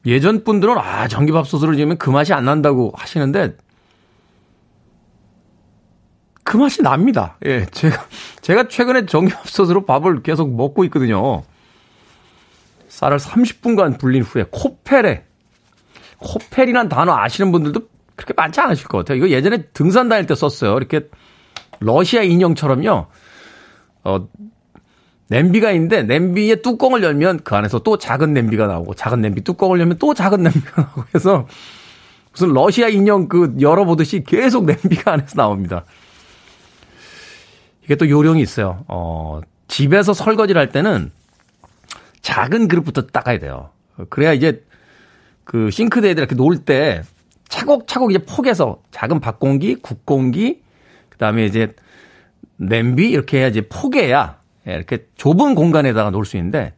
예전 분들은 아 전기밥솥으로 지으면 그 맛이 안 난다고 하시는데 그 맛이 납니다. 예, 제가 제가 최근에 전기밥솥으로 밥을 계속 먹고 있거든요. 쌀을 30분간 불린 후에 코펠에 코펠이란 단어 아시는 분들도 그렇게 많지 않으실 것 같아요. 이거 예전에 등산 다닐 때 썼어요. 이렇게 러시아 인형처럼요. 어, 냄비가 있는데 냄비의 뚜껑을 열면 그 안에서 또 작은 냄비가 나오고 작은 냄비 뚜껑을 열면 또 작은 <laughs> 냄비가 나오고 해서 무슨 러시아 인형 그 열어보듯이 계속 냄비가 <laughs> 안에서 나옵니다. 이게 또 요령이 있어요. 어, 집에서 설거지를 할 때는 작은 그릇부터 닦아야 돼요. 그래야 이제 그 싱크대에 이렇게 놓을 때 차곡차곡 이제 폭에서 작은 밥공기, 국공기, 그 다음에 이제 냄비 이렇게 해야 이제 포개야 예, 이렇게 좁은 공간에다가 놓을 수 있는데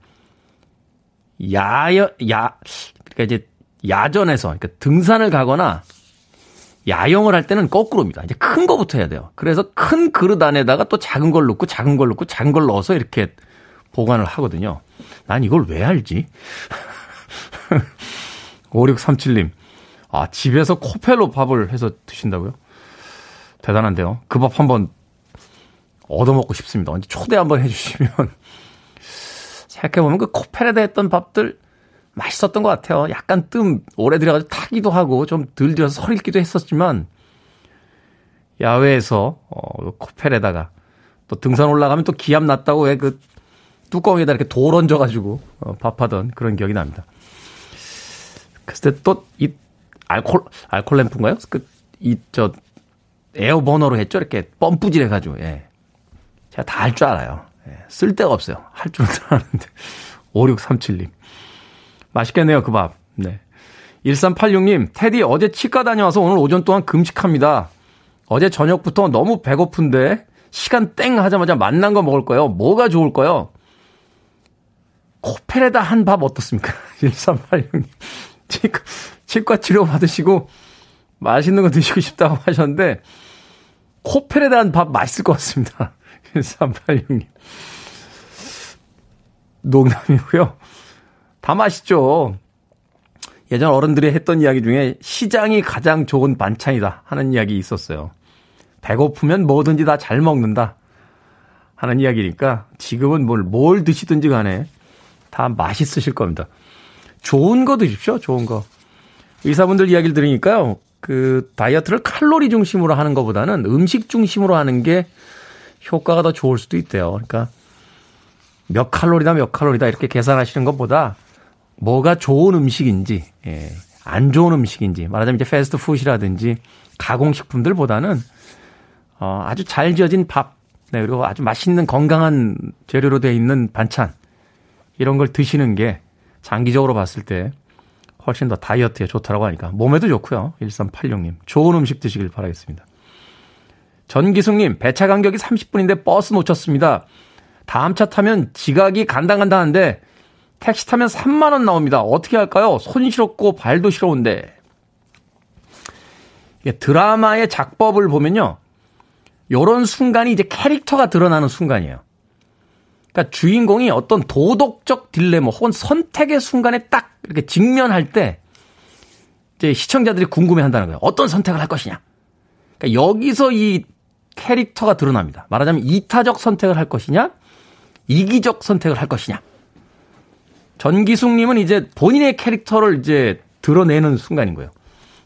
야여 야 그러니까 이제 야전에서 그러니까 등산을 가거나 야영을 할 때는 거꾸로입니다. 이제 큰 거부터 해야 돼요. 그래서 큰 그릇 안에다가 또 작은 걸 넣고 작은 걸 넣고 작은 걸 넣어서 이렇게 보관을 하거든요. 난 이걸 왜 알지? <laughs> 5637님. 아, 집에서 코펠로 밥을 해서 드신다고요? 대단한데요. 그 밥 한번 얻어먹고 싶습니다. 언제 초대 한번 해주시면. <laughs> 생각해보면 그 코펠에다 했던 밥들 맛있었던 것 같아요. 약간 뜸 오래 들여가지고 타기도 하고 좀 덜 들여서 설익기도 했었지만 야외에서 어, 코펠에다가 또 등산 올라가면 또 기압 났다고 왜 그 뚜껑에다 이렇게 돌 얹어가지고 어, 밥하던 그런 기억이 납니다. 그때 또 이 알콜 알콜 램프인가요? 그 이 저 에어버너로 했죠. 이렇게 펌프질 해 가지고 예. 제가 다 할 줄 알아요. 예, 쓸데가 없어요. 할 줄은 아는데. <laughs> 5637님. 맛있겠네요, 그 밥. 네. 1386님, 테디 어제 치과 다녀와서 오늘 오전 동안 금식합니다. 어제 저녁부터 너무 배고픈데 시간 땡 하자마자 만난 거 먹을 거예요. 뭐가 좋을까요? 코펠에다 한 밥 어떻습니까? <laughs> 1386님. 치과, <laughs> 치과 치료 받으시고 맛있는 거 드시고 싶다고 하셨는데 코펠에다 한밥 맛있을 것 같습니다. <laughs> 1386님. 농담이고요. 다 맛있죠. 예전 어른들이 했던 이야기 중에 시장이 가장 좋은 반찬이다 하는 이야기 있었어요. 배고프면 뭐든지 다 잘 먹는다 하는 이야기니까 지금은 뭘, 뭘 드시든지 간에 다 맛있으실 겁니다. 좋은 거 드십시오, 좋은 거. 의사분들 이야기를 들으니까요, 그 다이어트를 칼로리 중심으로 하는 것보다는 음식 중심으로 하는 게 효과가 더 좋을 수도 있대요. 그러니까 몇 칼로리다 몇 칼로리다 이렇게 계산하시는 것보다 뭐가 좋은 음식인지, 예, 안 좋은 음식인지, 말하자면 이제 패스트푸드라든지 가공식품들보다는 어, 아주 잘 지어진 밥, 네, 그리고 아주 맛있는 건강한 재료로 되어 있는 반찬 이런 걸 드시는 게 장기적으로 봤을 때 훨씬 더 다이어트에 좋다라고 하니까 몸에도 좋고요. 1386님 좋은 음식 드시길 바라겠습니다. 전기숙님 배차 간격이 30분인데 버스 놓쳤습니다. 다음 차 타면 지각이 간당간당한데 택시 타면 3만 원 나옵니다. 어떻게 할까요? 손 시렵고 발도 시려운데. 드라마의 작법을 보면요. 요런 순간이 이제 캐릭터가 드러나는 순간이에요. 그러니까 주인공이 어떤 도덕적 딜레마 혹은 선택의 순간에 딱 이렇게 직면할 때 이제 시청자들이 궁금해 한다는 거예요. 어떤 선택을 할 것이냐. 그러니까 여기서 이 캐릭터가 드러납니다. 말하자면 이타적 선택을 할 것이냐, 이기적 선택을 할 것이냐. 전기숙님은 이제 본인의 캐릭터를 이제 드러내는 순간인 거예요.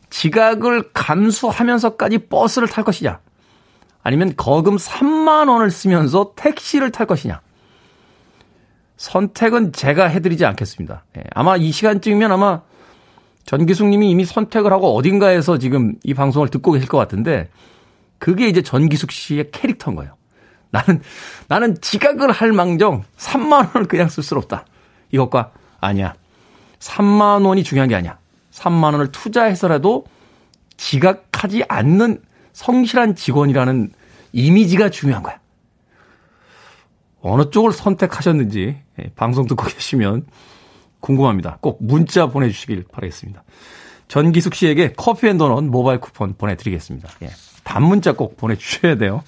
지각을 감수하면서까지 버스를 탈 것이냐, 아니면 거금 3만 원을 쓰면서 택시를 탈 것이냐. 선택은 제가 해드리지 않겠습니다. 예, 아마 이 시간쯤이면 아마 전기숙 님이 이미 선택을 하고 어딘가에서 지금 이 방송을 듣고 계실 것 같은데 그게 이제 전기숙 씨의 캐릭터인 거예요. 나는, 나는 지각을 할 망정 3만 원을 그냥 쓸 수 없다. 이것과 아니야. 3만 원이 중요한 게 아니야. 3만 원을 투자해서라도 지각하지 않는 성실한 직원이라는 이미지가 중요한 거야. 어느 쪽을 선택하셨는지 예, 방송 듣고 계시면 궁금합니다. 꼭 문자 보내주시길 바라겠습니다. 전기숙 씨에게 커피 and 도넛 모바일 쿠폰 보내드리겠습니다. 예, 답문자 꼭 보내주셔야 돼요.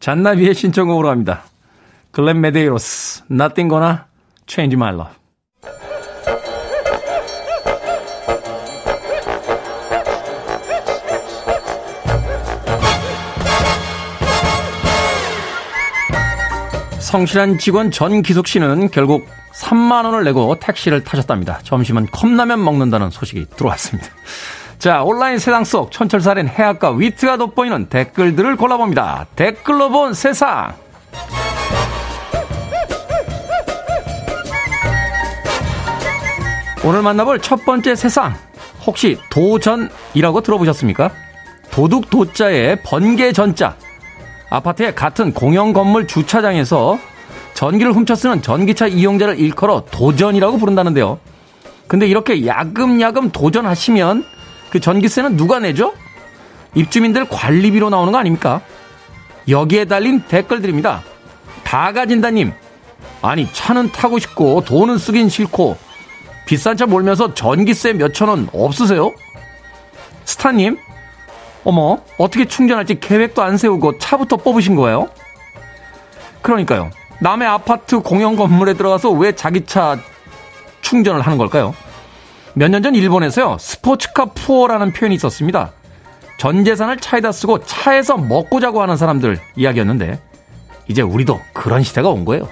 잔나비의 신청곡으로 합니다. 글렌 메데이로스, Nothing Gonna Change My Love. 성실한 직원 전기숙 씨는 결국 3만 원을 내고 택시를 타셨답니다. 점심은 컵라면 먹는다는 소식이 들어왔습니다. 자, 온라인 세상 속 천철살인 해학과 위트가 돋보이는 댓글들을 골라봅니다. 댓글로 본 세상. 오늘 만나볼 첫 번째 세상. 혹시 도전이라고 들어보셨습니까? 도둑 도자에 번개 전자. 아파트의 같은 공영 건물 주차장에서 전기를 훔쳐 쓰는 전기차 이용자를 일컬어 도전이라고 부른다는데요. 근데 이렇게 야금야금 도전하시면 그 전기세는 누가 내죠? 입주민들 관리비로 나오는 거 아닙니까? 여기에 달린 댓글들입니다. 다 가진다님. 아니, 차는 타고 싶고 돈은 쓰긴 싫고 비싼 차 몰면서 전기세 몇천 원 없으세요? 스타님, 어머, 어떻게 충전할지 계획도 안 세우고 차부터 뽑으신 거예요? 그러니까요. 남의 아파트 공영 건물에 들어가서 왜 자기 차 충전을 하는 걸까요? 몇 년 전 일본에서요, 스포츠카 푸어라는 표현이 있었습니다. 전 재산을 차에다 쓰고 차에서 먹고 자고 하는 사람들 이야기였는데, 이제 우리도 그런 시대가 온 거예요.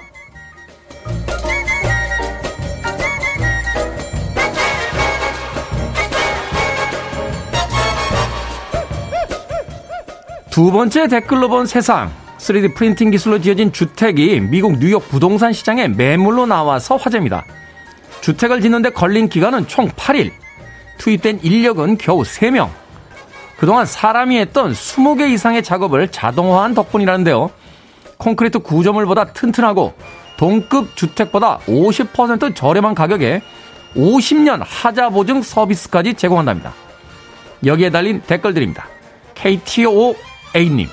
두 번째 댓글로 본 세상. 3D 프린팅 기술로 지어진 주택이 미국 뉴욕 부동산 시장에 매물로 나와서 화제입니다. 주택을 짓는데 걸린 기간은 총 8일. 투입된 인력은 겨우 3명. 그동안 사람이 했던 20개 이상의 작업을 자동화한 덕분이라는데요. 콘크리트 구조물보다 튼튼하고 동급 주택보다 50% 저렴한 가격에 50년 하자 보증 서비스까지 제공한답니다. 여기에 달린 댓글들입니다. KTO A님.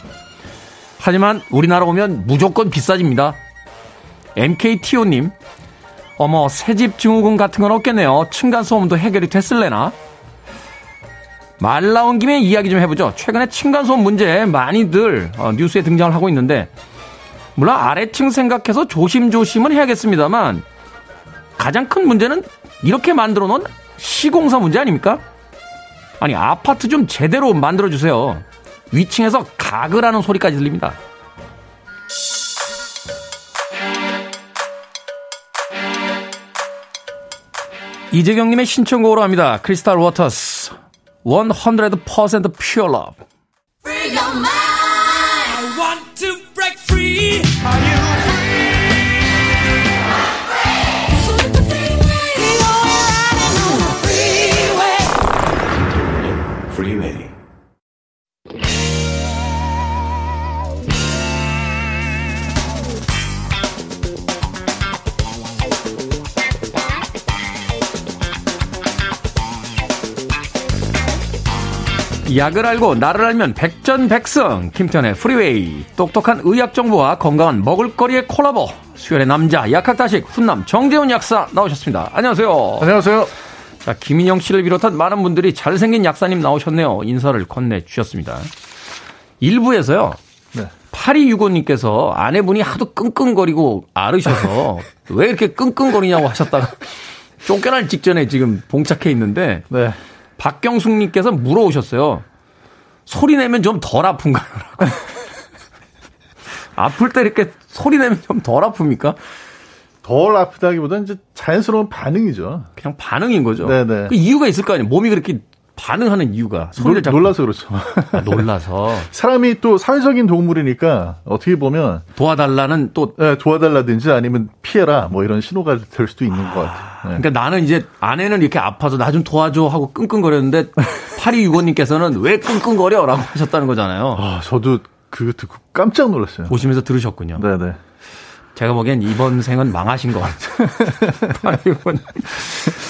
하지만 우리나라 오면 무조건 비싸집니다. MKTO님. 어머, 새집 증후군 같은 건 없겠네요. 층간소음도 해결이 됐을래나? 말 나온 김에 이야기 좀 해보죠. 최근에 층간소음 문제 많이들 어, 뉴스에 등장을 하고 있는데, 물론 아래층 생각해서 조심조심은 해야겠습니다만, 가장 큰 문제는 이렇게 만들어 놓은 시공사 문제 아닙니까? 아니, 아파트 좀 제대로 만들어주세요. 위층에서 가글하는 소리까지 들립니다. 이재경님의 신청곡으로 합니다. 크리스탈 워터스 100% Pure Love 약을 알고 나를 알면 백전백승 김태현의 프리웨이 똑똑한 의학 정보와 건강한 먹을거리의 콜라보 수혈의 남자 약학다식 훈남 정재훈 약사 나오셨습니다. 안녕하세요. 안녕하세요. 자 김인영 씨를 비롯한 많은 분들이 잘생긴 약사님 나오셨네요. 인사를 건네주셨습니다. 일부에서요. 네. 8265님께서 아내분이 하도 끙끙거리고 앓으셔서 <laughs> 왜 이렇게 끙끙거리냐고 하셨다가 쫓겨날 직전에 지금 봉착해 있는데 네. 박경숙님께서 물어오셨어요. 소리 내면 좀 덜 아픈가요? 라고. 아플 때 이렇게 소리 내면 좀 덜 아픕니까? 덜 아프다기보다는 이제 자연스러운 반응이죠. 그냥 반응인 거죠. 네네. 그 이유가 있을 거 아니에요. 몸이 그렇게 반응하는 이유가 소리를 놀, 놀라서 그렇죠. 아, 놀라서 <laughs> 사람이 또 사회적인 동물이니까 어떻게 보면 도와달라는 또 네, 도와달라든지 아니면 피해라 뭐 이런 신호가 될 수도 있는 아, 것 같아요. 네. 그러니까 나는 이제 아내는 이렇게 아파서 나 좀 도와줘 하고 끙끙거렸는데 <laughs> 파리 유고님께서는 왜 끙끙거려라고 하셨다는 거잖아요. 아 저도 그거 듣고 깜짝 놀랐어요. 보시면서 들으셨군요. 네네. 제가 보기엔 이번 생은 망하신 것 같아요. <laughs>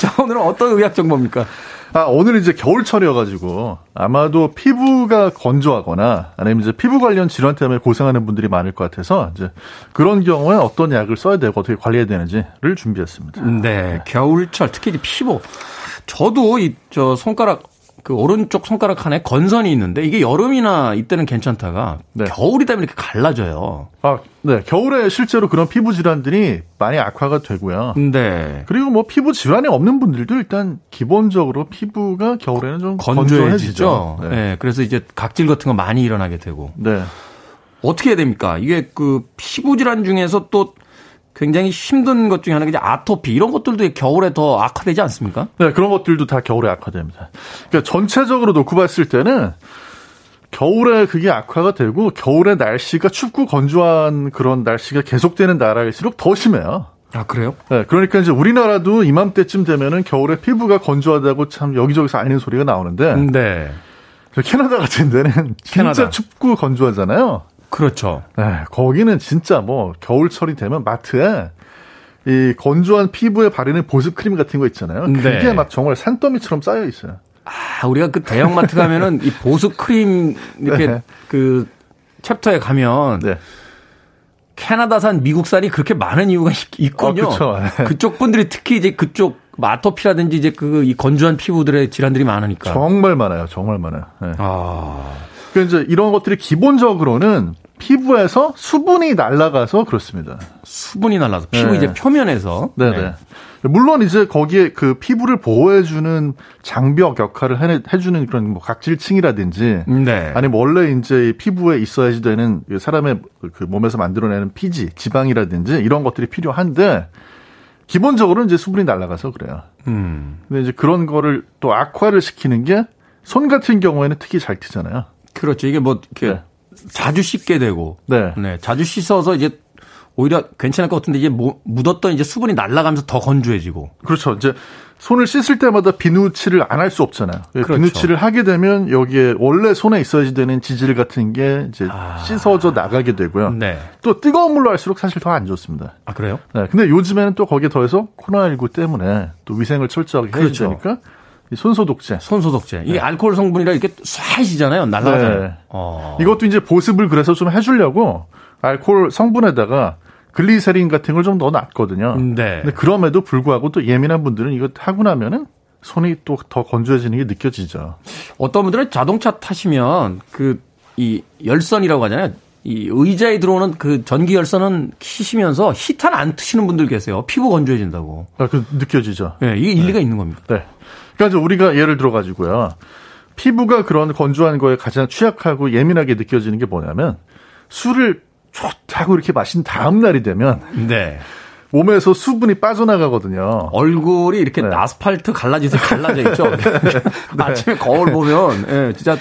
자, 오늘은 어떤 의학 정보입니까? 아, 오늘 이제 겨울철이어가지고 아마도 피부가 건조하거나 아니면 이제 피부 관련 질환 때문에 고생하는 분들이 많을 것 같아서 이제 그런 경우에 어떤 약을 써야 되고 어떻게 관리해야 되는지를 준비했습니다. 네, 겨울철 특히 피부. 저도 이 저 손가락 그 오른쪽 손가락 안에 건선이 있는데 이게 여름이나 이때는 괜찮다가 네. 겨울이 되면 이렇게 갈라져요. 아, 네. 겨울에 실제로 그런 피부 질환들이 많이 악화가 되고요. 네. 그리고 뭐 피부 질환이 없는 분들도 일단 기본적으로 피부가 겨울에는 좀 건조해지죠. 네. 네. 그래서 이제 각질 같은 거 많이 일어나게 되고. 네. 어떻게 해야 됩니까? 이게 그 피부 질환 중에서 또 굉장히 힘든 것 중에 하나가 이제 아토피 이런 것들도 겨울에 더 악화되지 않습니까? 네, 그런 것들도 다 겨울에 악화됩니다. 그러니까 전체적으로 놓고 봤을 때는 겨울에 그게 악화가 되고 겨울에 날씨가 춥고 건조한 그런 날씨가 계속되는 나라일수록 더 심해요. 아, 그래요? 네, 그러니까 이제 우리나라도 이맘때쯤 되면은 겨울에 피부가 건조하다고 참 여기저기서 알리는 소리가 나오는데. 네. 캐나다 같은 데는 진짜 캐나다. 춥고 건조하잖아요. 그렇죠. 네, 거기는 진짜 뭐 겨울철이 되면 마트에 이 건조한 피부에 바르는 보습 크림 같은 거 있잖아요. 그게 네. 막 정말 산더미처럼 쌓여 있어요. 아, 우리가 그 대형마트 가면은 이 보습 크림 이렇게 네. 그 챕터에 가면 네. 캐나다산, 미국산이 그렇게 많은 이유가 있군요. 어. 네. 그쪽 분들이 특히 이제 그쪽 마토피라든지 이제 그 이 건조한 피부들의 질환들이 많으니까. 정말 많아요. 정말 많아요. 네. 아. 그 이제 이런 것들이 기본적으로는 피부에서 수분이 날아가서 그렇습니다. 수분이 날라서 피부 네. 이제 표면에서. 네네. 네. 물론 이제 거기에 그 피부를 보호해주는 장벽 역할을 해, 해주는 그런 뭐 각질층이라든지, 네. 아니면 원래 이제 피부에 있어야지 되는 사람의 그 몸에서 만들어내는 피지, 지방이라든지 이런 것들이 필요한데 기본적으로 이제 수분이 날아가서 그래요. 음. 근데 이제 그런 거를 또 악화를 시키는 게 손 같은 경우에는 특히 잘 튀잖아요. 그렇죠. 이게 뭐 이렇게 네. 자주 씻게 되고, 네. 네. 자주 씻어서 이제 오히려 괜찮을 것 같은데 이제 묻었던 이제 수분이 날아가면서 더 건조해지고. 그렇죠. 이제 손을 씻을 때마다 비누칠을 안 할 수 없잖아요. 그렇죠. 비누칠을 하게 되면 여기에 원래 손에 있어야지 되는 지질 같은 게 이제 아... 씻어져 나가게 되고요. 네. 또 뜨거운 물로 할수록 사실 더 안 좋습니다. 아 그래요? 네. 근데 요즘에는 또 거기에 더해서 코로나19 때문에 또 위생을 철저하게 그렇죠. 해야 되니까 손소독제. 손소독제. 이게 네. 알코올 성분이라 이렇게 쏴시잖아요. 날라가잖아요. 네. 어. 이것도 이제 보습을 그래서 좀 해주려고 알코올 성분에다가 글리세린 같은 걸 좀 넣어놨거든요. 네. 근데 그럼에도 불구하고 또 예민한 분들은 이거 하고 나면은 손이 또 더 건조해지는 게 느껴지죠. 어떤 분들은 자동차 타시면 그 이 열선이라고 하잖아요. 이 의자에 들어오는 그 전기 열선은 키시면서 히터는 안 트시는 분들 계세요. 피부 건조해진다고. 아, 그 느껴지죠. 네, 이게 일리가 네. 있는 겁니다. 네. 그러니까 우리가 예를 들어 가지고요. 피부가 그런 건조한 거에 가장 취약하고 예민하게 느껴지는 게 뭐냐면 술을 좋다고 이렇게 마신 다음 날이 되면 네. 몸에서 수분이 빠져나가거든요. 얼굴이 이렇게 네. 아스팔트 갈라지듯 갈라져 있죠. 네. <laughs> <laughs> 아침에 거울 보면 예, 진짜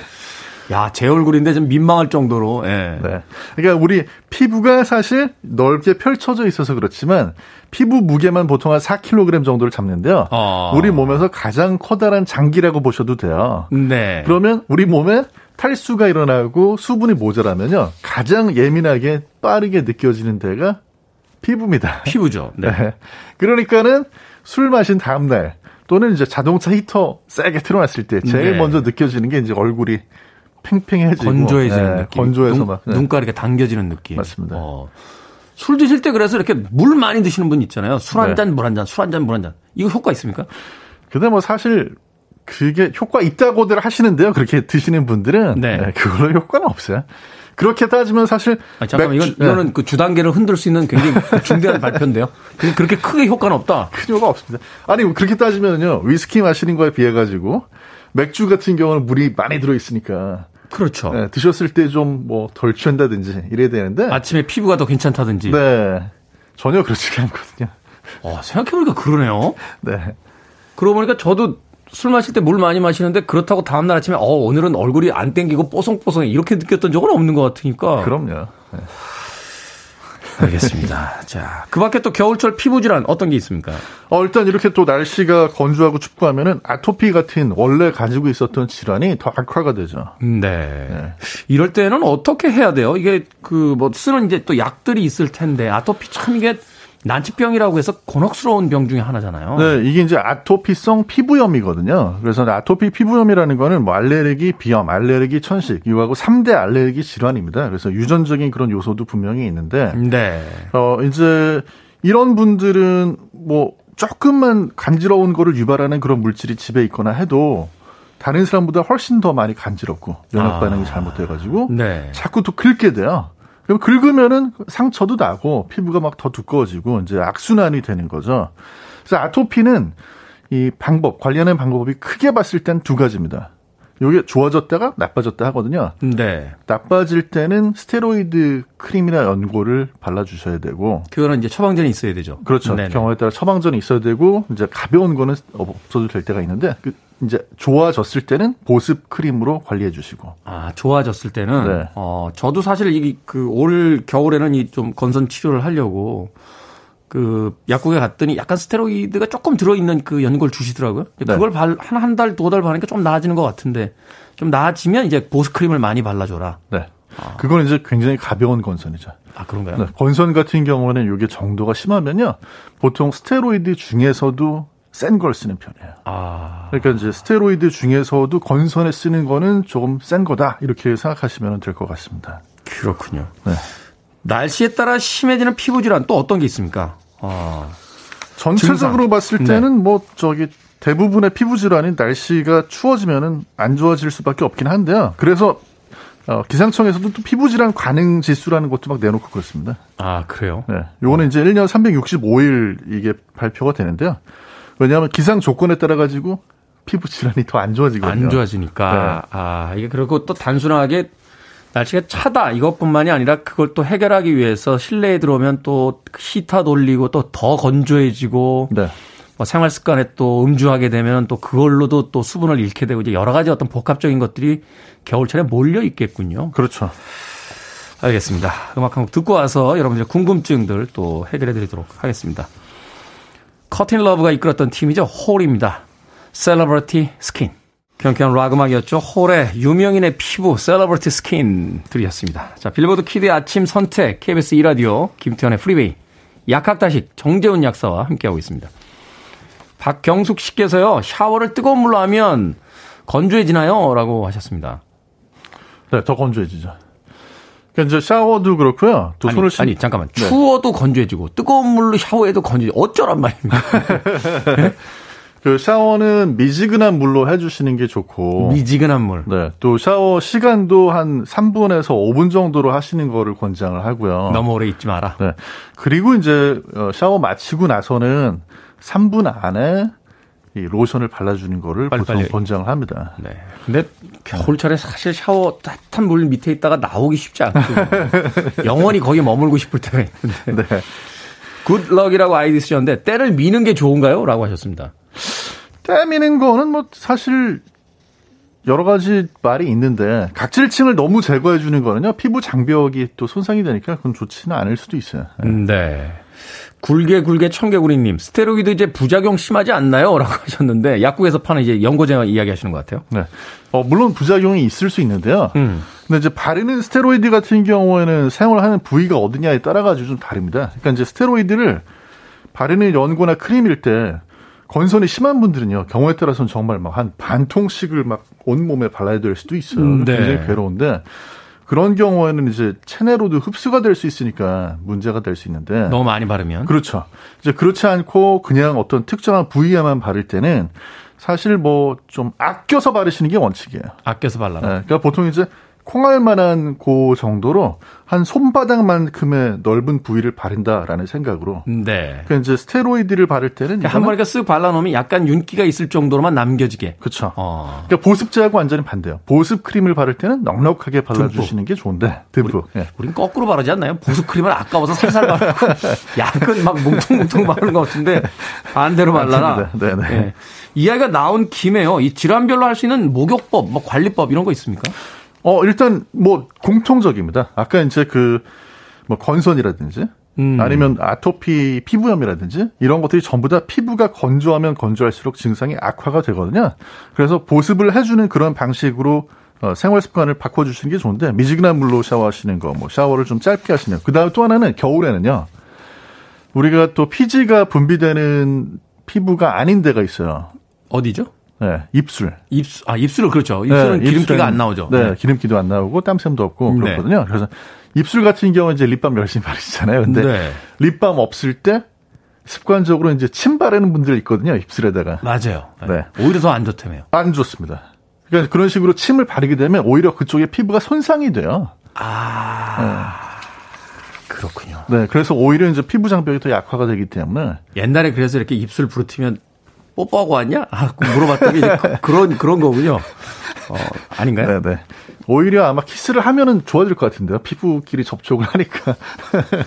야, 제 얼굴인데 좀 민망할 정도로. 예. 네. 그러니까 우리 피부가 사실 넓게 펼쳐져 있어서 그렇지만 피부 무게만 보통 한 4kg 정도를 잡는데요. 어. 우리 몸에서 가장 커다란 장기라고 보셔도 돼요. 네. 그러면 우리 몸에 탈수가 일어나고 수분이 모자라면요. 가장 예민하게 빠르게 느껴지는 데가 피부입니다. 피부죠. 네. <laughs> 네. 그러니까는 술 마신 다음 날 또는 이제 자동차 히터 세게 틀어놨을 때 제일 네. 먼저 느껴지는 게 이제 얼굴이 팽팽해지고 건조해지는 네, 느낌. 건조해서 눈, 막 네. 눈가 이렇게 당겨지는 느낌. 맞습니다. 어. 술 드실 때 그래서 이렇게 물 많이 드시는 분 있잖아요. 술 한 잔, 물 한 잔, 술 한 잔, 물 한 잔. 이거 효과 있습니까? 근데 뭐 사실 그게 효과 있다고들 하시는데요. 그렇게 드시는 분들은 네. 네, 그걸로 효과는 없어요. 그렇게 따지면 사실 잠깐만 맥주, 이건 이거는 네. 그 주단계를 흔들 수 있는 굉장히 중대한 발표인데요. 그렇게 크게 효과는 없다. <laughs> 큰 효과 없습니다. 아니 그렇게 따지면요 위스키 마시는 거에 비해 가지고 맥주 같은 경우는 물이 많이 들어 있으니까 그렇죠. 네, 드셨을 때 좀 뭐 덜 취한다든지 이래야 되는데 아침에 피부가 더 괜찮다든지. 네. 전혀 그렇지가 않거든요. 어, 생각해보니까 그러네요. 네. 그러고 보니까 저도 술 마실 때 물 많이 마시는데 그렇다고 다음날 아침에 어, 오늘은 얼굴이 안 땡기고 뽀송뽀송해 이렇게 느꼈던 적은 없는 것 같으니까. 그럼요. 네. 알겠습니다. <laughs> 자, 그 밖에 또 겨울철 피부 질환 어떤 게 있습니까? 어, 일단 이렇게 또 날씨가 건조하고 춥고 하면은 아토피 같은 원래 가지고 있었던 질환이 더 악화가 되죠. 네. 네. 이럴 때는 어떻게 해야 돼요? 이게 그 뭐 쓰는 이제 또 약들이 있을 텐데 아토피 참 이게 난치병이라고 해서 곤혹스러운 병 중에 하나잖아요. 네, 이게 이제 아토피성 피부염이거든요. 그래서 아토피 피부염이라는 거는 뭐 알레르기, 비염, 알레르기, 천식 이거하고 3대 알레르기 질환입니다. 그래서 유전적인 그런 요소도 분명히 있는데 네. 어 이제 이런 분들은 뭐 조금만 간지러운 거를 유발하는 그런 물질이 집에 있거나 해도 다른 사람보다 훨씬 더 많이 간지럽고 면역 반응이 아. 잘못돼가지고 네. 자꾸 또 긁게 돼요. 그럼 긁으면은 상처도 나고 피부가 막 더 두꺼워지고 이제 악순환이 되는 거죠. 그래서 아토피는 이 방법, 관리하는 방법이 크게 봤을 땐 두 가지입니다. 요게 좋아졌다가 나빠졌다 하거든요. 네. 나빠질 때는 스테로이드 크림이나 연고를 발라주셔야 되고. 그거는 이제 처방전이 있어야 되죠. 그렇죠. 네네. 경우에 따라 처방전이 있어야 되고, 이제 가벼운 거는 없어도 될 때가 있는데, 그 이제 좋아졌을 때는 보습 크림으로 관리해 주시고. 아, 좋아졌을 때는 네. 어, 저도 사실 이 그 올 겨울에는 이 좀 건선 치료를 하려고 그 약국에 갔더니 약간 스테로이드가 조금 들어 있는 그 연골 주시더라고요. 네. 그걸 발한한 달 두 달 바르니까 좀 나아지는 것 같은데 좀 나아지면 이제 보습 크림을 많이 발라 줘라. 네. 아. 그건 이제 굉장히 가벼운 건선이죠. 아, 그런가요? 네. 건선 같은 경우는 이게 정도가 심하면요. 보통 스테로이드 중에서도 센 걸 쓰는 편이에요. 아. 그러니까 이제 스테로이드 중에서도 건선에 쓰는 거는 조금 센 거다 이렇게 생각하시면 될 것 같습니다. 그렇군요. 네. 날씨에 따라 심해지는 피부 질환 또 어떤 게 있습니까? 아. 전체적으로 증상. 봤을 때는 네. 뭐 저기 대부분의 피부 질환이 날씨가 추워지면은 안 좋아질 수밖에 없긴 한데요. 그래서 어, 기상청에서도 또 피부 질환 관행 지수라는 것도 막 내놓고 그렇습니다. 아, 그래요? 네. 요거는 이제 1년 365일 이게 발표가 되는데요. 왜냐하면 기상 조건에 따라 가지고 피부 질환이 더 안 좋아지거든요. 안 좋아지니까. 네. 아, 이게 그리고 또 단순하게 날씨가 차다 이것뿐만이 아니라 그걸 또 해결하기 위해서 실내에 들어오면 또 히터 돌리고 또 더 건조해지고 네. 뭐 생활 습관에 또 음주하게 되면 또 그걸로도 또 수분을 잃게 되고 이제 여러 가지 어떤 복합적인 것들이 겨울철에 몰려 있겠군요. 그렇죠. 알겠습니다. 음악 한 곡 듣고 와서 여러분들의 궁금증들 또 해결해 드리도록 하겠습니다. 커트니 러브가 이끌었던 팀이죠. 홀입니다. Celebrity Skin. 경쾌한 락 음악이었죠. 홀의 유명인의 피부 Celebrity Skin 들이었습니다. 자, 빌보드 키드의 아침 선택 KBS 2라디오 김태훈의 프리웨이 약학다식 정재훈 약사와 함께하고 있습니다. 박경숙 씨께서요. 샤워를 뜨거운 물로 하면 건조해지나요? 라고 하셨습니다. 네, 더 건조해지죠. 그러니까 이제 샤워도 그렇고요. 또 아니, 손을 씻... 아니 잠깐만 네. 추워도 건조해지고 뜨거운 물로 샤워해도 건조해. 어쩌란 말입니까? <laughs> 네? 그 샤워는 미지근한 물로 해주시는 게 좋고 미지근한 물. 네. 또 샤워 시간도 한 3분에서 5분 정도로 하시는 거를 권장을 하고요. 너무 오래 있지 마라. 네. 그리고 이제 어, 샤워 마치고 나서는 3분 안에 이 로션을 발라주는 거를 빨리, 보통 빨리. 권장을 합니다. 네. 근데 겨울철에 사실 샤워 따뜻한 물 밑에 있다가 나오기 쉽지 않고 <laughs> 영원히 거기 머물고 싶을 때가 있는데. 네. Good luck이라고 아이디 쓰셨는데 때를 미는 게 좋은가요? 라고 하셨습니다. 때 미는 거는 뭐 사실 여러 가지 말이 있는데 각질층을 너무 제거해 주는 거는요 피부 장벽이 또 손상이 되니까 그건 좋지는 않을 수도 있어요. 네. 개굴 개굴 청개구리님 스테로이드 이제 부작용 심하지 않나요?라고 <laughs> 하셨는데 약국에서 파는 이제 연고제 이야기하시는 것 같아요. 네. 어 물론 부작용이 있을 수 있는데요. 음. 근데 이제 바르는 스테로이드 같은 경우에는 사용을 하는 부위가 어디냐에 따라 가지고 좀 다릅니다. 그러니까 이제 스테로이드를 바르는 연고나 크림일 때 건선이 심한 분들은요 경우에 따라서는 정말 막 한 반 통씩을 막 온몸에 발라야 될 수도 있어요. 음, 네. 굉장히 괴로운데 그런 경우에는 이제 체내로도 흡수가 될 수 있으니까 문제가 될 수 있는데 너무 많이 바르면 그렇죠. 이제 그렇지 않고 그냥 어떤 특정한 부위에만 바를 때는 사실 뭐 좀 아껴서 바르시는 게 원칙이에요. 아껴서 발라. 네, 그러니까 보통 이제 콩알만한 고 정도로 한 손바닥만큼의 넓은 부위를 바른다라는 생각으로. 네. 그러니까 이제 스테로이드를 바를 때는 그러니까 한 번에 쓱 발라놓으면 약간 윤기가 있을 정도로만 남겨지게. 그렇죠. 어. 그러니까 보습제하고 완전히 반대요. 보습 크림을 바를 때는 넉넉하게 발라주시는 게 좋은데. 듬뿍. 우리, 예. 우린 거꾸로 바르지 않나요? 보습 크림을 아까워서 살살 바르고 <laughs> 약은 막 뭉퉁뭉퉁 바르는 것 같은데 반대로 발라라. 네, 네. 네. 이야기가 나온 김에요. 이 질환별로 할 수 있는 목욕법, 뭐 관리법 이런 거 있습니까? 어, 일단 뭐 공통적입니다. 아까 이제 그 뭐 건선이라든지 음. 아니면 아토피 피부염이라든지 이런 것들이 전부 다 피부가 건조하면 건조할수록 증상이 악화가 되거든요. 그래서 보습을 해주는 그런 방식으로 어, 생활 습관을 바꿔주시는 게 좋은데 미지근한 물로 샤워하시는 거, 뭐 샤워를 좀 짧게 하시는. 그 다음 또 하나는 겨울에는요. 우리가 또 피지가 분비되는 피부가 아닌 데가 있어요. 어디죠? 네, 입술. 입술, 아, 입술을 그렇죠. 입술은 네, 기름기가 안 나오죠. 네, 네, 기름기도 안 나오고 땀샘도 없고 음, 네. 그렇거든요. 그래서 입술 같은 경우는 이제 립밤 열심히 바르시잖아요. 근데 네. 립밤 없을 때 습관적으로 이제 침 바르는 분들 있거든요. 입술에다가. 맞아요. 네. 오히려 더 안 좋다며요. 안 좋습니다. 그러니까 그런 식으로 침을 바르게 되면 오히려 그쪽에 피부가 손상이 돼요. 아. 그렇군요. 네, 그래서 오히려 이제 피부 장벽이 더 약화가 되기 때문에 옛날에 그래서 이렇게 입술 부르트면 뽀뽀하고 왔냐? 아, 물어봤더니 그, 그런 그런 거군요. 어, 아닌가요? 네, 네. 오히려 아마 키스를 하면은 좋아질 것 같은데요. 피부끼리 접촉을 하니까.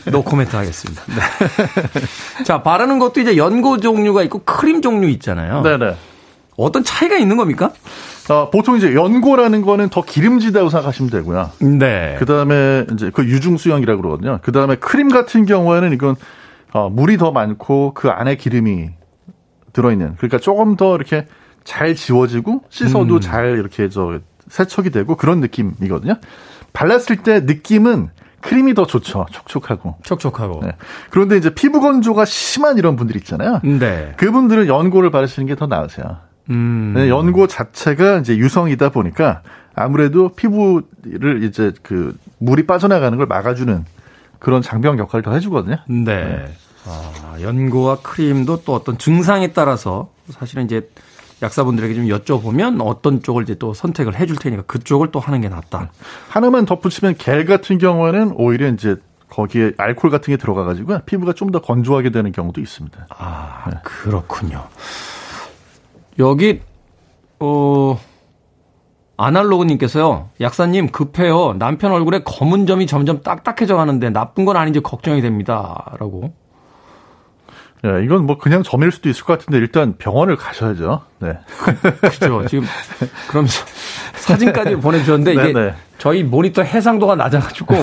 노 코멘트 하겠습니다. 네. 자, 바르는 것도 이제 연고 종류가 있고 크림 종류 있잖아요. 네네. 네. 어떤 차이가 있는 겁니까? 어, 보통 이제 연고라는 거는 더 기름지다고 생각하시면 되고요. 네. 그 다음에 이제 그 유중수형이라고 그러거든요. 그 다음에 크림 같은 경우에는 이건 어, 물이 더 많고 그 안에 기름이 들어있는 그러니까 조금 더 이렇게 잘 지워지고 씻어도 음. 잘 이렇게 저 세척이 되고 그런 느낌이거든요. 발랐을 때 느낌은 크림이 더 좋죠. 촉촉하고. 촉촉하고. 네. 그런데 이제 피부 건조가 심한 이런 분들 있잖아요. 네. 그분들은 연고를 바르시는 게 더 나으세요. 음. 네, 연고 자체가 이제 유성이다 보니까 아무래도 피부를 이제 그 물이 빠져나가는 걸 막아주는 그런 장병 역할을 더 해주거든요. 네. 네. 아, 연고와 크림도 또 어떤 증상에 따라서 사실은 이제 약사분들에게 좀 여쭤보면 어떤 쪽을 이제 또 선택을 해줄 테니까 그쪽을 또 하는 게 낫다. 하나만 덧붙이면 겔 같은 경우에는 오히려 이제 거기에 알코올 같은 게 들어가가지고 피부가 좀 더 건조하게 되는 경우도 있습니다. 아, 네. 그렇군요. 여기, 어, 아날로그님께서요, 약사님 급해요. 남편 얼굴에 검은 점이 점점 딱딱해져 가는데 나쁜 건 아닌지 걱정이 됩니다. 라고. 예, 이건 뭐 그냥 점일 수도 있을 것 같은데 일단 병원을 가셔야죠. 네. <laughs> 그렇죠. 지금 그럼 사진까지 보내주셨는데 이게 네네. 네. 저희 모니터 해상도가 낮아가지고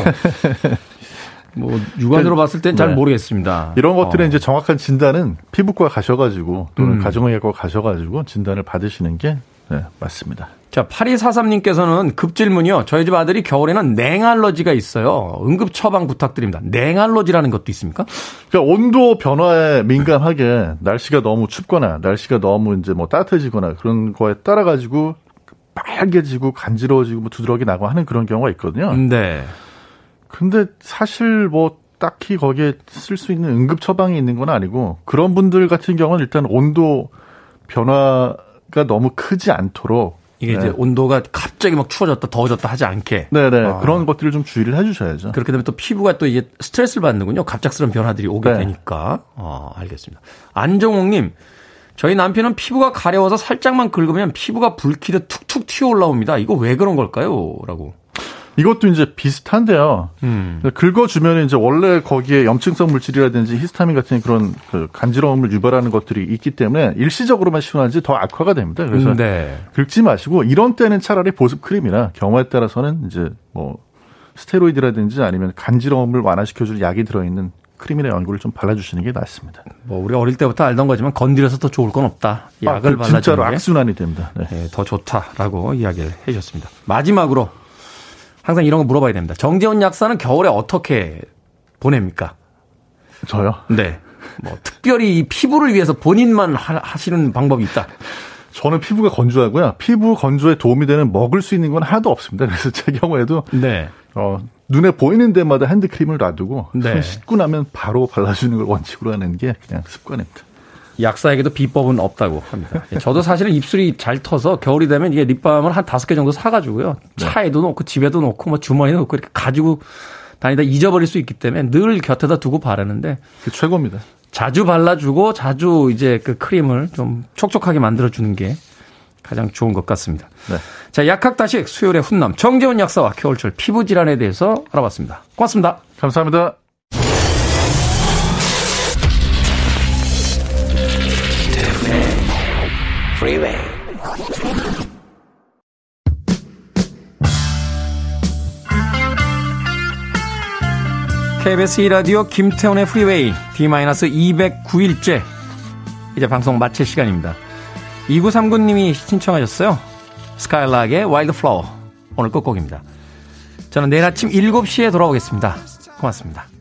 뭐 육안으로 그, 봤을 땐잘 네. 모르겠습니다. 이런 것들은 어. 이제 정확한 진단은 피부과 가셔가지고 또는 음. 가정의학과 가셔가지고 진단을 받으시는 게 네, 맞습니다. 자, 8243님께서는 급질문이요. 저희 집 아들이 겨울에는 냉알러지가 있어요. 응급 처방 부탁드립니다. 냉알러지라는 것도 있습니까? 그러니까 온도 변화에 민감하게 날씨가 너무 춥거나 날씨가 너무 이제 뭐 따뜻해지거나 그런 거에 따라 가지고 빨개지고 간지러워지고 뭐 두드러기 나고 하는 그런 경우가 있거든요. 네. 근데 사실 뭐 딱히 거기에 쓸 수 있는 응급 처방이 있는 건 아니고 그런 분들 같은 경우는 일단 온도 변화가 너무 크지 않도록 이게 네. 이제 온도가 갑자기 막 추워졌다 더워졌다 하지 않게. 네네. 아. 그런 것들을 좀 주의를 해 주셔야죠. 그렇게 되면 또 피부가 또 이게 스트레스를 받는군요. 갑작스러운 변화들이 오게 네. 되니까. 아, 알겠습니다. 안정옥님. 저희 남편은 피부가 가려워서 살짝만 긁으면 피부가 불길에 툭툭 튀어 올라옵니다. 이거 왜 그런 걸까요? 라고. 이것도 이제 비슷한데요. 음. 긁어주면 이제 원래 거기에 염증성 물질이라든지 히스타민 같은 그런 그 간지러움을 유발하는 것들이 있기 때문에 일시적으로만 시원하지 더 악화가 됩니다. 그래서 네. 긁지 마시고 이런 때는 차라리 보습 크림이나 경우에 따라서는 이제 뭐 스테로이드라든지 아니면 간지러움을 완화시켜줄 약이 들어있는 크림이나 연고를 좀 발라주시는 게 낫습니다. 뭐 우리 어릴 때부터 알던 거지만 건드려서 더 좋을 건 없다. 약을 아, 그 발라주는 진짜로 악순환이 됩니다. 네. 네, 더 좋다라고 이야기를 해주셨습니다. 마지막으로 항상 이런 거 물어봐야 됩니다. 정재훈 약사는 겨울에 어떻게 보냅니까? 저요? 네. 뭐 특별히 이 피부를 위해서 본인만 하, 시는 방법이 있다. 저는 피부가 건조하고요. 피부 건조에 도움이 되는 먹을 수 있는 건 하나도 없습니다. 그래서 제 경우에도 네. 어, 눈에 보이는 데마다 핸드크림을 놔두고 네. 손 씻고 나면 바로 발라주는 걸 원칙으로 하는 게 그냥 습관입니다. 약사에게도 비법은 없다고 합니다. 예, 저도 사실은 입술이 잘 터서 겨울이 되면 이게 립밤을 한 다섯 개 정도 사가지고요. 네. 차에도 놓고 집에도 놓고 뭐 주머니에 놓고 이렇게 가지고 다니다 잊어버릴 수 있기 때문에 늘 곁에다 두고 바르는데. 그 최고입니다. 자주 발라주고 자주 이제 그 크림을 좀 촉촉하게 만들어주는 게 가장 좋은 것 같습니다. 네. 자, 약학다식 수요일의 훈남 정재훈 약사와 겨울철 피부 질환에 대해서 알아봤습니다. 고맙습니다. 감사합니다. Freeway. KBS 2라디오 김태훈의 프리웨이 D-209일째 이제 방송 마칠 시간입니다. 2939님이 신청하셨어요. 스카일락의 Wildflower 오늘 끝곡입니다. 저는 내일 아침 7시에 돌아오겠습니다. 고맙습니다.